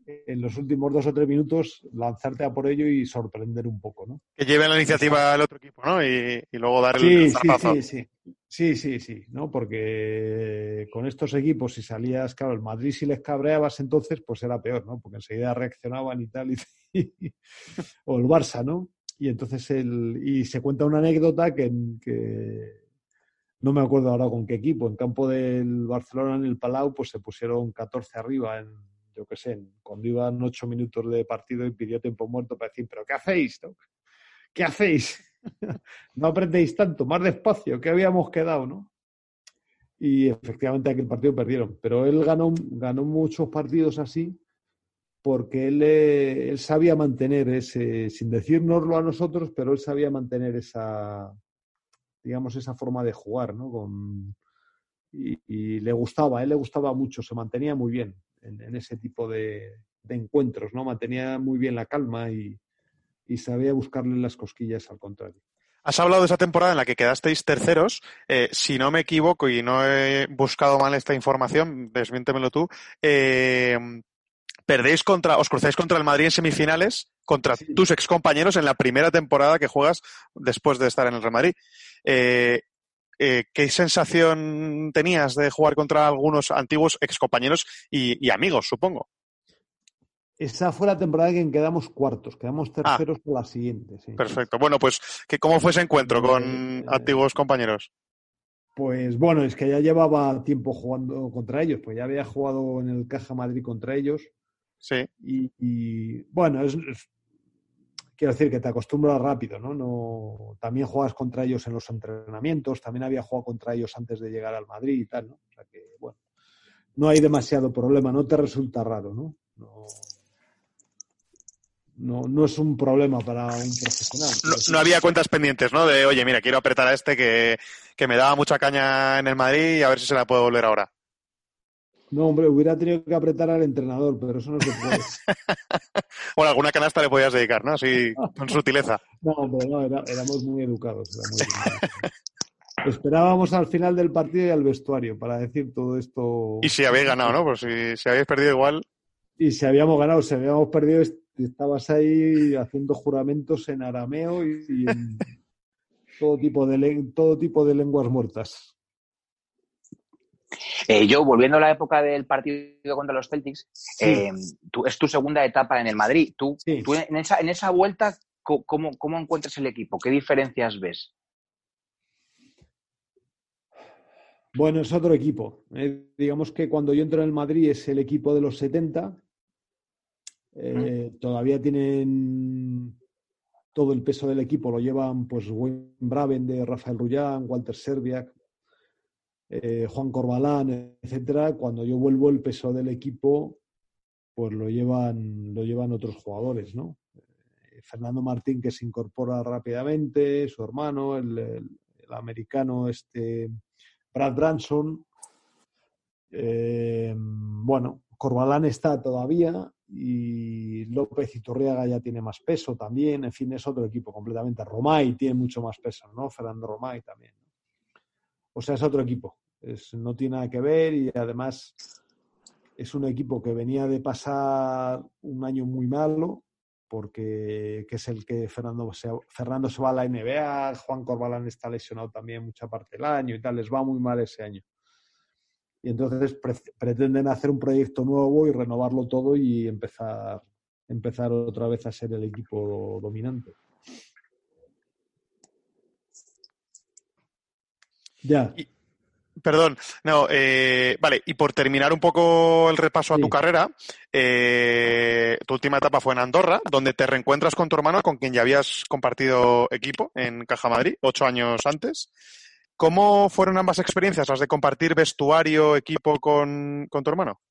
en los últimos dos o tres minutos lanzarte a por ello y sorprender un poco, ¿no? Que lleve la iniciativa al otro equipo, ¿no? Y, luego dar el, sí, Sí, sí, sí, sí, sí, ¿no? Porque con estos equipos, si salías, claro, el Madrid si les cabreabas entonces, pues era peor, ¿no? Porque enseguida reaccionaban y tal, y, o el Barça, ¿no? Y entonces el, y se cuenta una anécdota que, que no me acuerdo ahora con qué equipo, en campo del Barcelona en el Palau, pues se pusieron 14 arriba en yo qué sé, cuando iban ocho minutos de partido y pidió tiempo muerto para decir, pero ¿qué hacéis? ¿Qué hacéis? no aprendéis tanto, más despacio, ¿qué habíamos quedado, no? Y efectivamente aquel partido perdieron, pero él ganó, ganó muchos partidos así porque él, eh, él sabía mantener ese, sin decírnoslo a nosotros, pero él sabía mantener esa, digamos, esa forma de jugar, ¿no? Con, y, le gustaba, él le gustaba mucho, se mantenía muy bien en, ese tipo de, encuentros, ¿no? Mantenía muy bien la calma y, sabía buscarle las cosquillas al contrario. Has hablado de esa temporada en la que quedasteis terceros. Eh, si no me equivoco y no he buscado mal esta información, desmiéntemelo tú, eh, perdéis contra, os cruzáis contra el Madrid en semifinales, contra tus tus compañeros en la primera temporada que juegas después de estar en el Real Madrid. Eh, eh, ¿Qué sensación tenías de jugar contra algunos antiguos excompañeros y, y amigos, supongo? Esa fue la temporada en que quedamos cuartos, quedamos ah. terceros por la siguiente. Perfecto. Bueno, pues, ¿cómo fue ese encuentro con eh, antiguos compañeros? Pues bueno, es que ya llevaba tiempo jugando contra ellos, pues ya había jugado en el Caja Madrid contra ellos Sí. Y, bueno, es, quiero decir que te acostumbras rápido, ¿no? ¿no? También juegas contra ellos en los entrenamientos, también había jugado contra ellos antes de llegar al Madrid y tal, ¿no? O sea que, bueno, no hay demasiado problema, no te resulta raro, ¿no? No, no, es un problema para un profesional. No, había cuentas pendientes, ¿no? De, oye, mira, quiero apretar a este que, que me daba mucha caña en el Madrid y a ver si se la puedo volver ahora. No, hombre, hubiera tenido que apretar al entrenador, pero eso no se puede. bueno, alguna canasta le podías dedicar, ¿no? Así, con sutileza. no, hombre, no, éramos muy educados. Esperábamos al final del partido y al vestuario para decir todo esto. Y si habéis ganado, ¿no? Pues si, si habéis perdido igual. Y si habíamos ganado, si habíamos perdido, estabas ahí haciendo juramentos en arameo y, en todo tipo de, todo tipo de lenguas muertas. Eh, yo, volviendo a la época del partido contra los Celtics, eh, es tu segunda etapa en el Madrid. Tú, en, esa, en esa vuelta, ¿cómo, encuentras el equipo? ¿Qué diferencias ves? Bueno, es otro equipo. Eh, digamos que cuando yo entro en el Madrid es el equipo de los 70. Todavía tienen todo el peso del equipo, lo llevan pues Wayne Braven de Rafael Rullán, Walter Serbiak, eh, Juan Corbalán, etcétera, cuando yo vuelvo el peso del equipo, pues lo llevan, lo llevan otros jugadores, ¿no? Eh, Fernando Martín que se incorpora rápidamente, su hermano, el, americano este Brad Branson. Eh, bueno, Corbalán está todavía y López Iturriaga ya tiene más peso también. En fin, es otro equipo completamente. Romay tiene mucho más peso, ¿no? Fernando Romay también. O sea, es otro equipo no tiene nada que ver y además es un equipo que venía de pasar un año muy malo, porque que es el que Fernando se, Fernando se va a la NBA, Juan Corbalán está lesionado también mucha parte del año y tal, les va muy mal ese año. Y entonces pretenden hacer un proyecto nuevo y renovarlo todo y empezar, empezar otra vez a ser el equipo dominante. Ya. Perdón, no, eh, vale, y por terminar un poco el repaso a tu carrera, eh, tu última etapa fue en Andorra, donde te reencuentras con tu hermano, con quien ya habías compartido equipo en Caja Madrid, ocho años antes. ¿Cómo fueron ambas experiencias, las de compartir vestuario, equipo con, con tu hermano?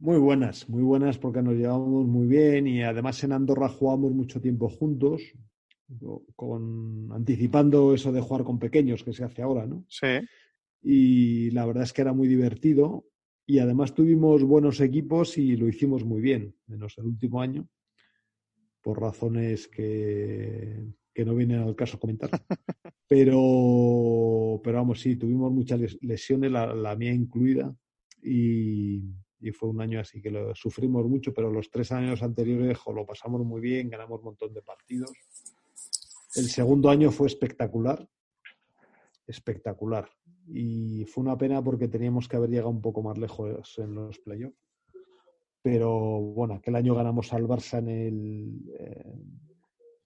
Muy buenas, muy buenas porque nos llevamos muy bien y además en Andorra jugamos mucho tiempo juntos, con anticipando eso de jugar con pequeños que se hace ahora, ¿no? Sí. Y la verdad es que era muy divertido y además tuvimos buenos equipos y lo hicimos muy bien, menos el último año, por razones que, que no vienen al caso comentar. Pero, pero vamos, sí, tuvimos muchas lesiones, la, mía incluida, y, y, fue un año así que lo sufrimos mucho, pero los tres años anteriores lo pasamos muy bien, ganamos un montón de partidos el segundo año fue espectacular, espectacular. Y fue una pena porque teníamos que haber llegado un poco más lejos en los playoffs. Pero bueno, aquel año ganamos al Barça en el eh,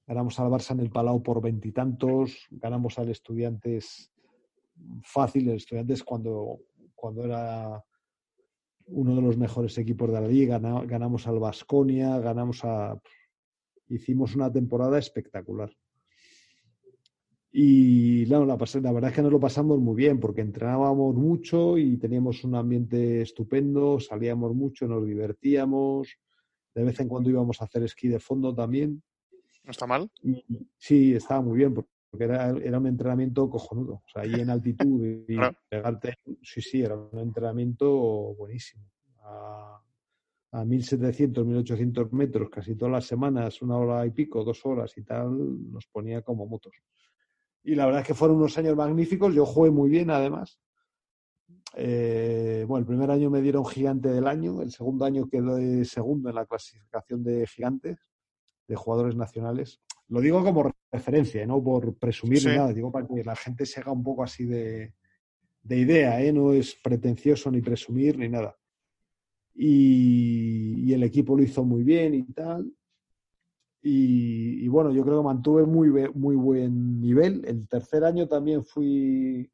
ganamos al Barça en el Palau por veintitantos, ganamos al Estudiantes fácil, el Estudiantes cuando, cuando era uno de los mejores equipos de la liga, ganamos al Vasconia, ganamos a hicimos una temporada espectacular Y la, la verdad es que nos lo pasamos muy bien porque entrenábamos mucho y teníamos un ambiente estupendo, salíamos mucho, nos divertíamos. De vez en cuando íbamos a hacer esquí de fondo también. ¿No está mal? sí, estaba muy bien porque era, era, un entrenamiento cojonudo. O sea, ahí en altitud y pegarte. Sí, sí, era un entrenamiento buenísimo. A, a 1700, 1800 metros, casi todas las semanas, una hora y pico, dos horas y tal, nos ponía como motos. Y la verdad es que fueron unos años magníficos. Yo jugué muy bien, además. Eh, bueno, el primer año me dieron gigante del año, el segundo año quedé segundo en la clasificación de gigantes, de jugadores nacionales. Lo digo como referencia, no por presumir ni nada, digo para que la gente se haga un poco así de, idea, ¿eh? no es pretencioso ni presumir ni nada. Y, y, el equipo lo hizo muy bien y tal. Y, bueno, yo creo que mantuve muy, muy buen nivel. El tercer año también fui.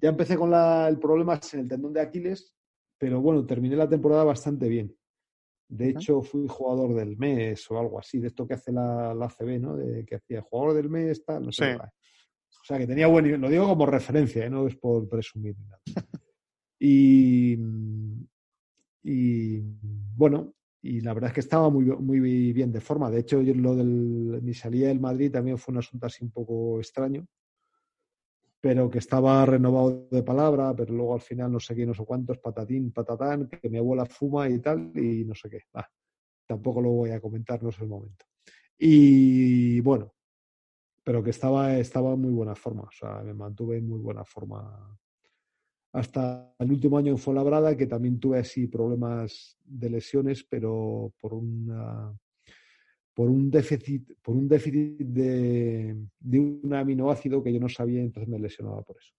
Ya empecé con el problema en el tendón de Aquiles, pero bueno, terminé la temporada bastante bien. De hecho, fui jugador del mes o algo así, de esto que hace la, la ACB, ¿no? De que hacía jugador del mes, tal, no sé. O sea, que tenía buen nivel. Lo digo como referencia, ¿eh? no es por presumir. Nada. y, y bueno, y la verdad es que estaba muy, muy bien de forma. De hecho, lo del mi salida del Madrid también fue un asunto así un poco extraño, pero que estaba renovado de palabra, pero luego al final no sé qué, no sé cuántos, patatín, patatán, que mi abuela fuma y tal, y no sé qué. tampoco lo voy a comentar, no es el momento. Y bueno, pero que estaba, estaba en muy buena forma, o sea, me mantuve en muy buena forma hasta el último año en Fuenlabrada, que también tuve así problemas de lesiones, pero por una por un déficit, por un déficit de, un aminoácido que yo no sabía, entonces me lesionaba por eso.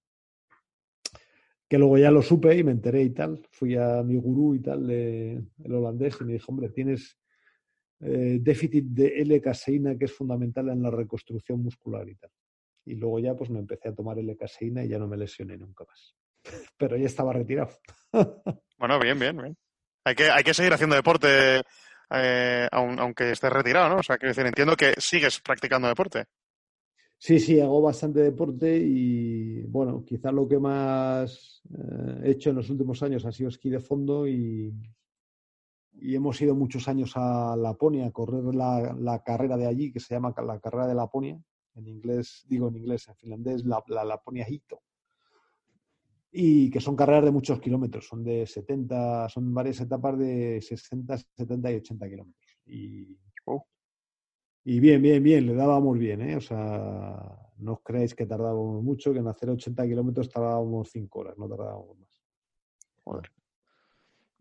Que luego ya lo supe y me enteré y tal. Fui a mi gurú y tal, el holandés, y me dijo, hombre, tienes eh, déficit de L-caseína que es fundamental en la reconstrucción muscular y tal. Y luego ya pues me empecé a tomar L-caseína y ya no me lesioné nunca más pero ya estaba retirado. bueno, bien, bien, bien. Hay que, hay que seguir haciendo deporte eh, aunque estés retirado, ¿no? O sea, quiero decir, entiendo que sigues practicando deporte. Sí, sí, hago bastante deporte y bueno, quizás lo que más eh, he hecho en los últimos años ha sido esquí de fondo y, y hemos ido muchos años a Laponia a correr la, carrera de allí que se llama la carrera de Laponia. En inglés, digo en inglés, en finlandés, la, la Laponia Hito y que son carreras de muchos kilómetros, son de 70, son varias etapas de 60, 70 y 80 kilómetros. Y, oh. y bien, bien, bien, le dábamos bien, ¿eh? O sea, no os creáis que tardábamos mucho, que en hacer 80 kilómetros tardábamos 5 horas, no tardábamos más. Joder.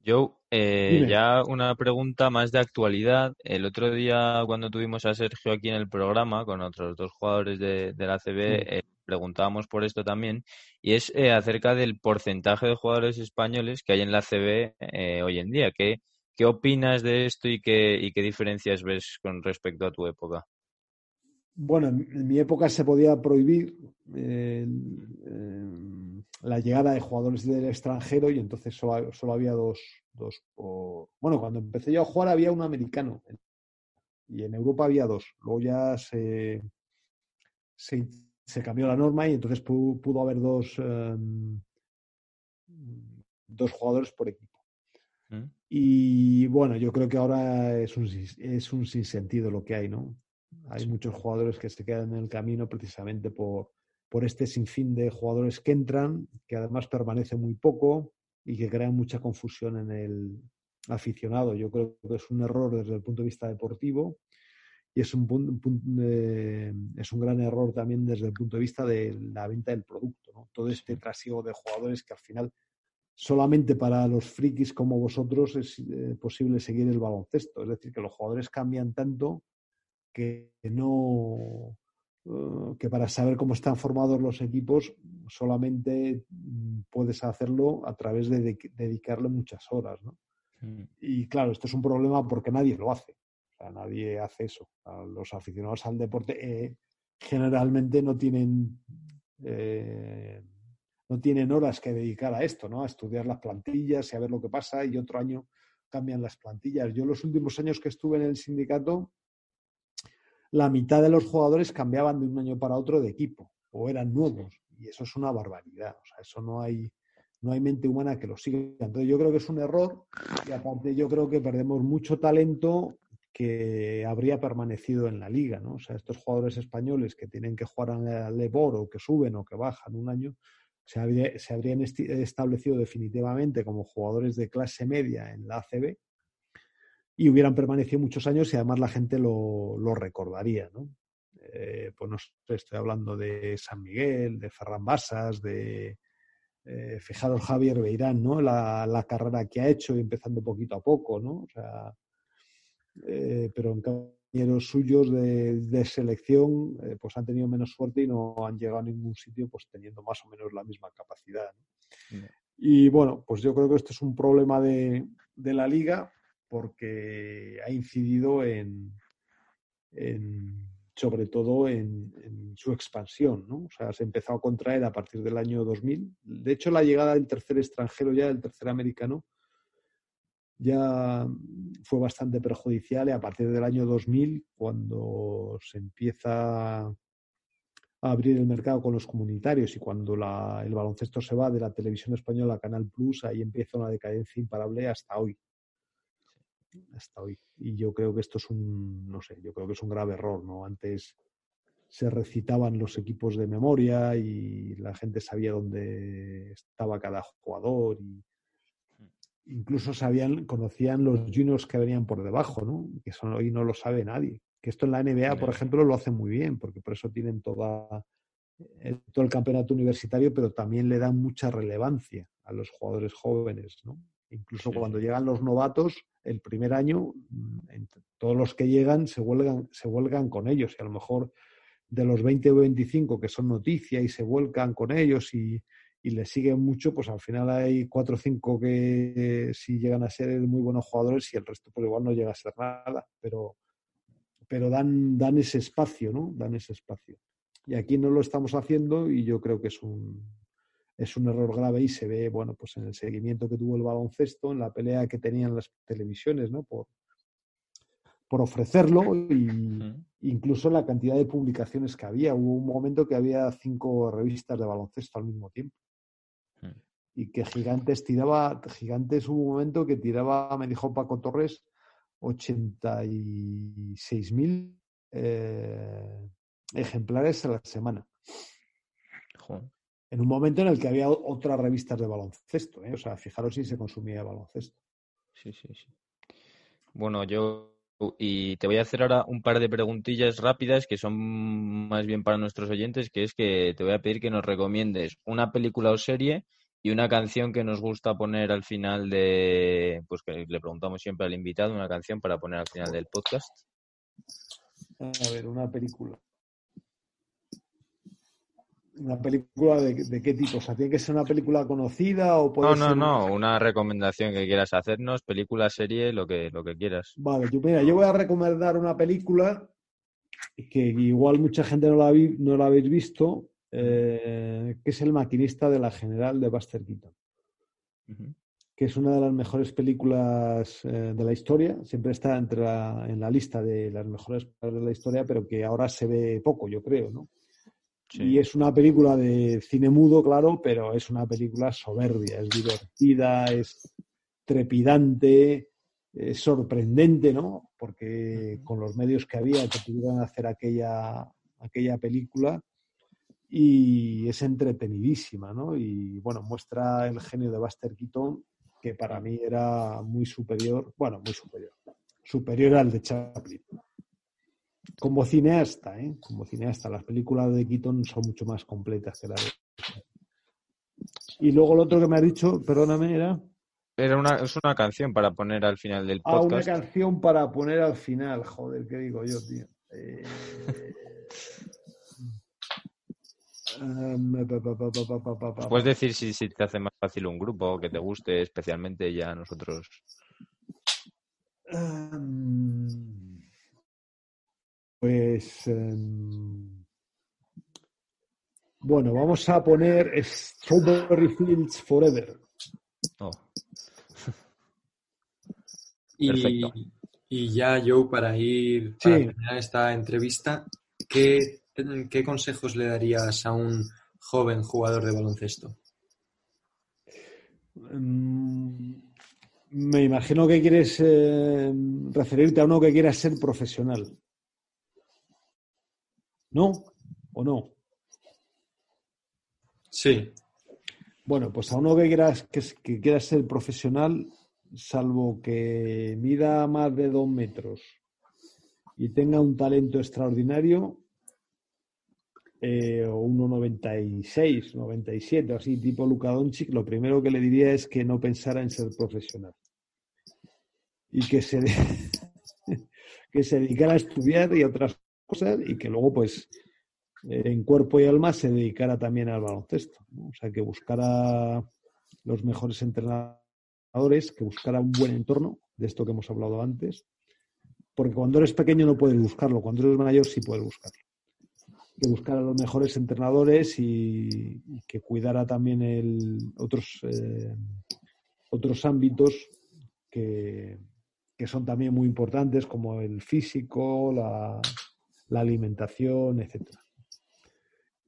Joe, eh, ya una pregunta más de actualidad. El otro día, cuando tuvimos a Sergio aquí en el programa con otros dos jugadores de, la CB, preguntábamos por esto también, y es eh, acerca del porcentaje de jugadores españoles que hay en la CB eh, hoy en día. ¿Qué, ¿Qué opinas de esto y qué, y qué diferencias ves con respecto a tu época? Bueno, en, mi época se podía prohibir la llegada de jugadores del extranjero y entonces solo, había dos, dos Bueno, cuando empecé yo a jugar había un americano y en Europa había dos. Luego ya se se cambió la norma y entonces pudo, haber dos, em, dos jugadores por equipo. Mm. Y bueno, yo creo que ahora es un, es un sinsentido lo que hay, ¿no? Hay muchos jugadores que se quedan en el camino precisamente por, por este sinfín de jugadores que entran, que además permanecen muy poco y que crean mucha confusión en el aficionado. Yo creo que es un error desde el punto de vista deportivo y es un, eh, es un gran error también desde el punto de vista de la venta del producto. ¿no? Todo este trasiego de jugadores que al final solamente para los frikis como vosotros es eh, posible seguir el baloncesto. Es decir, que los jugadores cambian tanto que no eh, que para saber cómo están formados los equipos solamente mm, puedes hacerlo a través de, dedicarle muchas horas. ¿no? Y claro, esto es un problema porque nadie lo hace nadie hace eso. Los aficionados al deporte eh, generalmente no tienen, eh, no tienen horas que dedicar a esto, ¿no? A estudiar las plantillas y a ver lo que pasa y otro año cambian las plantillas. Yo los últimos años que estuve en el sindicato, la mitad de los jugadores cambiaban de un año para otro de equipo o eran nuevos. Y eso es una barbaridad. O sea, eso no hay, no hay mente humana que lo siga. Entonces yo creo que es un error y aparte yo creo que perdemos mucho talento que habría permanecido en la liga, ¿no? O sea, estos jugadores españoles que tienen que jugar al Lebor o que suben o que bajan un año, se, habrían establecido definitivamente como jugadores de clase media en la ACB y hubieran permanecido muchos años y además la gente lo, recordaría, ¿no? Eh, pues no sé, estoy hablando de San Miguel, de Ferran Basas, de eh, fijaros Javier Beirán, ¿no? La, la, carrera que ha hecho, empezando poquito a poco, ¿no? O sea, eh, pero en compañeros suyos de, selección eh, pues han tenido menos suerte y no han llegado a ningún sitio pues teniendo más o menos la misma capacidad. Y bueno, pues yo creo que esto es un problema de, la liga porque ha incidido en, sobre todo en, en, su expansión, ¿no? O sea, se empezó a contraer a partir del año 2000. De hecho, la llegada del tercer extranjero ya, del tercer americano, ya fue bastante perjudicial y a partir del año 2000, cuando se empieza a abrir el mercado con los comunitarios y cuando el baloncesto se va de la televisión española a Canal Plus, ahí empieza una decadencia imparable hasta hoy. Hasta hoy. Y yo creo que esto es un, no sé, yo creo que es un grave error, ¿no? Antes se recitaban los equipos de memoria y la gente sabía dónde estaba cada jugador y incluso sabían, conocían los juniors que venían por debajo, ¿no? Que eso hoy no lo sabe nadie. Que esto en la NBA, por ejemplo, lo hacen muy bien, porque por eso tienen toda, eh, todo el campeonato universitario, pero también le dan mucha relevancia a los jugadores jóvenes, ¿no? Incluso cuando llegan los novatos, el primer año, mm, todos los que llegan se vuelgan, se vuelgan con ellos. Y a lo mejor de los 20 o 25 que son noticia y se vuelcan con ellos y, y le siguen mucho, pues al final hay cuatro o cinco que sí llegan a ser muy buenos jugadores y el resto pues igual no llega a ser nada, pero, pero dan, dan ese espacio, ¿no? Dan ese espacio. Y aquí no lo estamos haciendo y yo creo que es un, es un error grave y se ve, bueno, pues en el seguimiento que tuvo el baloncesto, en la pelea que tenían las televisiones, ¿no? Por, por ofrecerlo y incluso la cantidad de publicaciones que había. Hubo un momento que había cinco revistas de baloncesto al mismo tiempo y que Gigantes tiraba, Gigantes hubo un momento que tiraba, me dijo Paco Torres, 86.000 eh, ejemplares a la semana. En un momento en el que había otras revistas de baloncesto, ¿eh? o sea, fijaros si se consumía baloncesto. Sí, sí, sí. Bueno, yo y te voy a hacer ahora un par de preguntillas rápidas que son más bien para nuestros oyentes, que es que te voy a pedir que nos recomiendes una película o serie y una canción que nos gusta poner al final de, pues que le preguntamos siempre al invitado, una canción para poner al final del podcast. A ver, una película. ¿Una película de, qué tipo? O sea, ¿tiene que ser una película conocida o puede No, no, no, una recomendación que quieras hacernos, película, serie, lo que, lo que quieras. Vale, yo, mira, yo voy a recomendar una película que igual mucha gente no la, no la habéis visto, eh, que es El maquinista de la general de Buster Keaton, que es una de las mejores películas eh, de la historia, siempre está entre en la lista de las mejores películas de la historia, pero que ahora se ve poco, yo creo, ¿no? Y es una película de cine mudo, claro, pero es una película soberbia, es divertida, es trepidante, es sorprendente, ¿no? Porque con los medios que había que pudieran hacer aquella, aquella película, y es entretenidísima, ¿no? Y bueno, muestra el genio de Buster Keaton, que para mí era muy superior, bueno, muy superior, superior al de Chaplin. Como cineasta, ¿eh? Como cineasta, las películas de Keaton son mucho más completas que las de y luego lo otro que me ha dicho, perdóname, era. Era una, es una canción para poner al final del podcast. Ah, una canción para poner al final, joder, ¿qué digo yo, tío? Eh... Puedes decir si, si, te hace más fácil un grupo que te guste especialmente ya a nosotros. Em, pues em, bueno, vamos a poner Strawberry Fields Forever. Oh. y, Y ya, Joe, para ir para terminar esta entrevista, ¿qué, ¿qué consejos le darías a un joven jugador de baloncesto? Mm, me imagino que quieres eh, referirte a uno que quiera ser profesional. ¿No? ¿O no? Sí. Bueno, pues a uno que quieras que, que quiera ser profesional, salvo que mida más de dos metros y tenga un talento extraordinario, eh, o 1,96, 97, así tipo Luka Doncic, lo primero que le diría es que no pensara en ser profesional y que se, que se dedicara a estudiar y otras cosas y que luego pues en cuerpo y alma se dedicara también al baloncesto. O sea, que buscara los mejores entrenadores, que buscara un buen entorno, de esto que hemos hablado antes, porque cuando eres pequeño no puedes buscarlo, cuando eres mayor sí puedes buscarlo que buscara los mejores entrenadores y, que cuidara también el, otros, eh, otros ámbitos que, son también muy importantes, como el físico, la, alimentación, etc.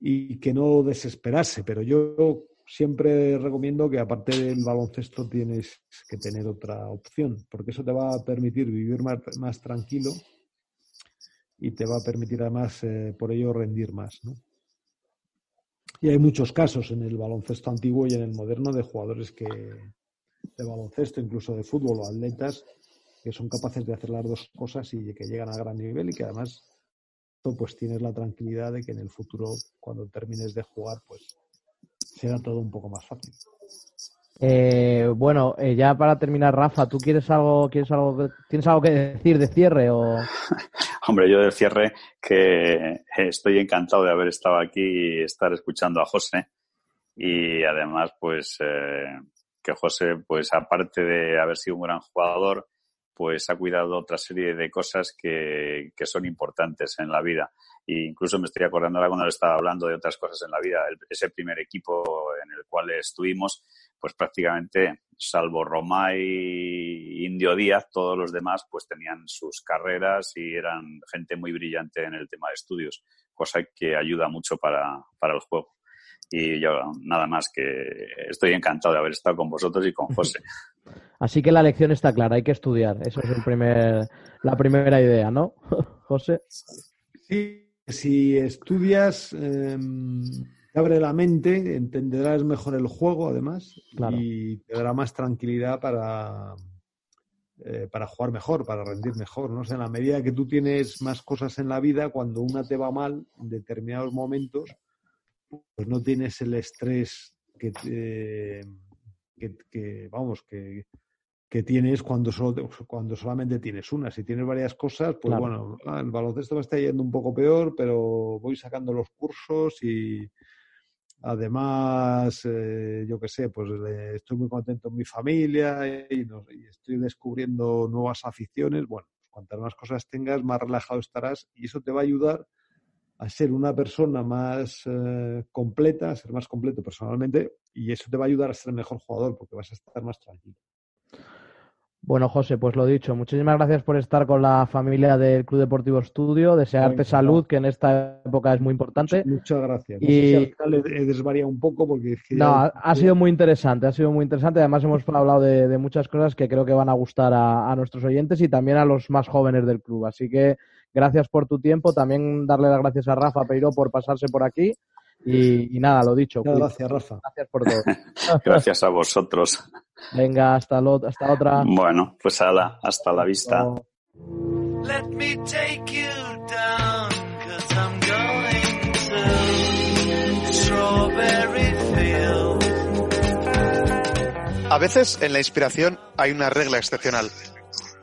Y que no desesperarse, pero yo siempre recomiendo que aparte del baloncesto tienes que tener otra opción, porque eso te va a permitir vivir más tranquilo y te va a permitir además eh, por ello rendir más. ¿no? Y hay muchos casos en el baloncesto antiguo y en el moderno de jugadores que de baloncesto, incluso de fútbol o atletas, que son capaces de hacer las dos cosas y que llegan a gran nivel y que además pues tienes la tranquilidad de que en el futuro, cuando termines de jugar, pues será todo un poco más fácil. Eh, bueno, eh, ya para terminar, Rafa, ¿tú quieres algo, quieres algo, tienes algo que decir de cierre o? Hombre, yo de cierre que estoy encantado de haber estado aquí y estar escuchando a José y además, pues eh, que José, pues aparte de haber sido un gran jugador, pues ha cuidado otra serie de cosas que, que son importantes en la vida. E incluso me estoy acordando ahora cuando estaba hablando de otras cosas en la vida, ese primer equipo en el cual estuvimos, pues prácticamente, salvo Roma y Indio Díaz, todos los demás pues tenían sus carreras y eran gente muy brillante en el tema de estudios, cosa que ayuda mucho para, para el juego. Y yo nada más que estoy encantado de haber estado con vosotros y con José. Así que la lección está clara, hay que estudiar. Esa es el primer, la primera idea, ¿no, José? Sí, si estudias, eh, abre la mente, entenderás mejor el juego además y te dará más tranquilidad para, eh, para jugar mejor, para rendir mejor. ¿no? O sea, en la medida que tú tienes más cosas en la vida, cuando una te va mal en determinados momentos, pues no tienes el estrés que, que, vamos, que, que tienes cuando, solo, cuando solamente tienes una. Si tienes varias cosas, pues bueno, ah, el baloncesto me está yendo un poco peor, pero voy sacando los cursos y, Además, eh, yo qué sé, pues estoy muy contento en mi familia y, estoy descubriendo nuevas aficiones. Bueno, pues cuantas más cosas tengas, más relajado estarás y eso te va a ayudar a ser una persona más eh, completa, a ser más completo personalmente y eso te va a ayudar a ser mejor jugador porque vas a estar más tranquilo. Bueno, José, pues lo dicho, muchísimas gracias por estar con la familia del Club Deportivo Estudio, desearte salud, que en esta época es muy importante. Muchas gracias. y... he un poco porque... no, ha, sido muy interesante, ha sido muy interesante. Además hemos hablado de, muchas cosas que creo que van a gustar a, nuestros oyentes y también a los más jóvenes del club. Así que gracias por tu tiempo. También darle las gracias a Rafa Peiro por pasarse por aquí. Y, nada, lo dicho. gracias, Rafa. Gracias por todo. gracias a vosotros. Venga, hasta, lo, hasta otra. Bueno, pues ala, hasta la vista. A veces en la inspiración hay una regla excepcional.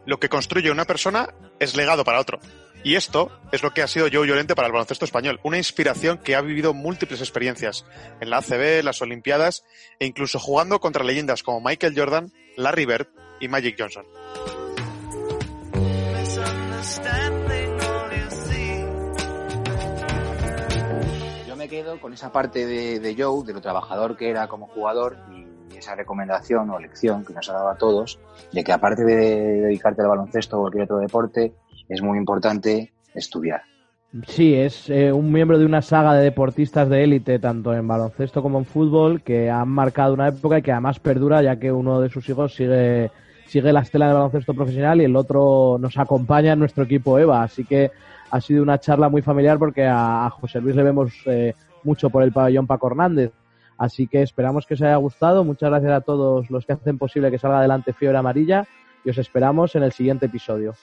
Lo que construye una persona es legado para otro. Y esto es lo que ha sido Joe Llorente para el baloncesto español, una inspiración que ha vivido múltiples experiencias en la ACB, las Olimpiadas e incluso jugando contra leyendas como Michael Jordan, Larry Bird y Magic Johnson. Yo me quedo con esa parte de, Joe, de lo trabajador que era como jugador y esa recomendación o lección que nos ha dado a todos de que aparte de dedicarte al baloncesto o cualquier otro deporte, es muy importante estudiar. Sí, es eh, un miembro de una saga de deportistas de élite, tanto en baloncesto como en fútbol, que han marcado una época y que además perdura, ya que uno de sus hijos sigue, sigue la estela de baloncesto profesional y el otro nos acompaña en nuestro equipo EVA. Así que ha sido una charla muy familiar porque a, José Luis le vemos eh, mucho por el pabellón Paco Hernández. Así que esperamos que os haya gustado. Muchas gracias a todos los que hacen posible que salga adelante Fiebre Amarilla y os esperamos en el siguiente episodio.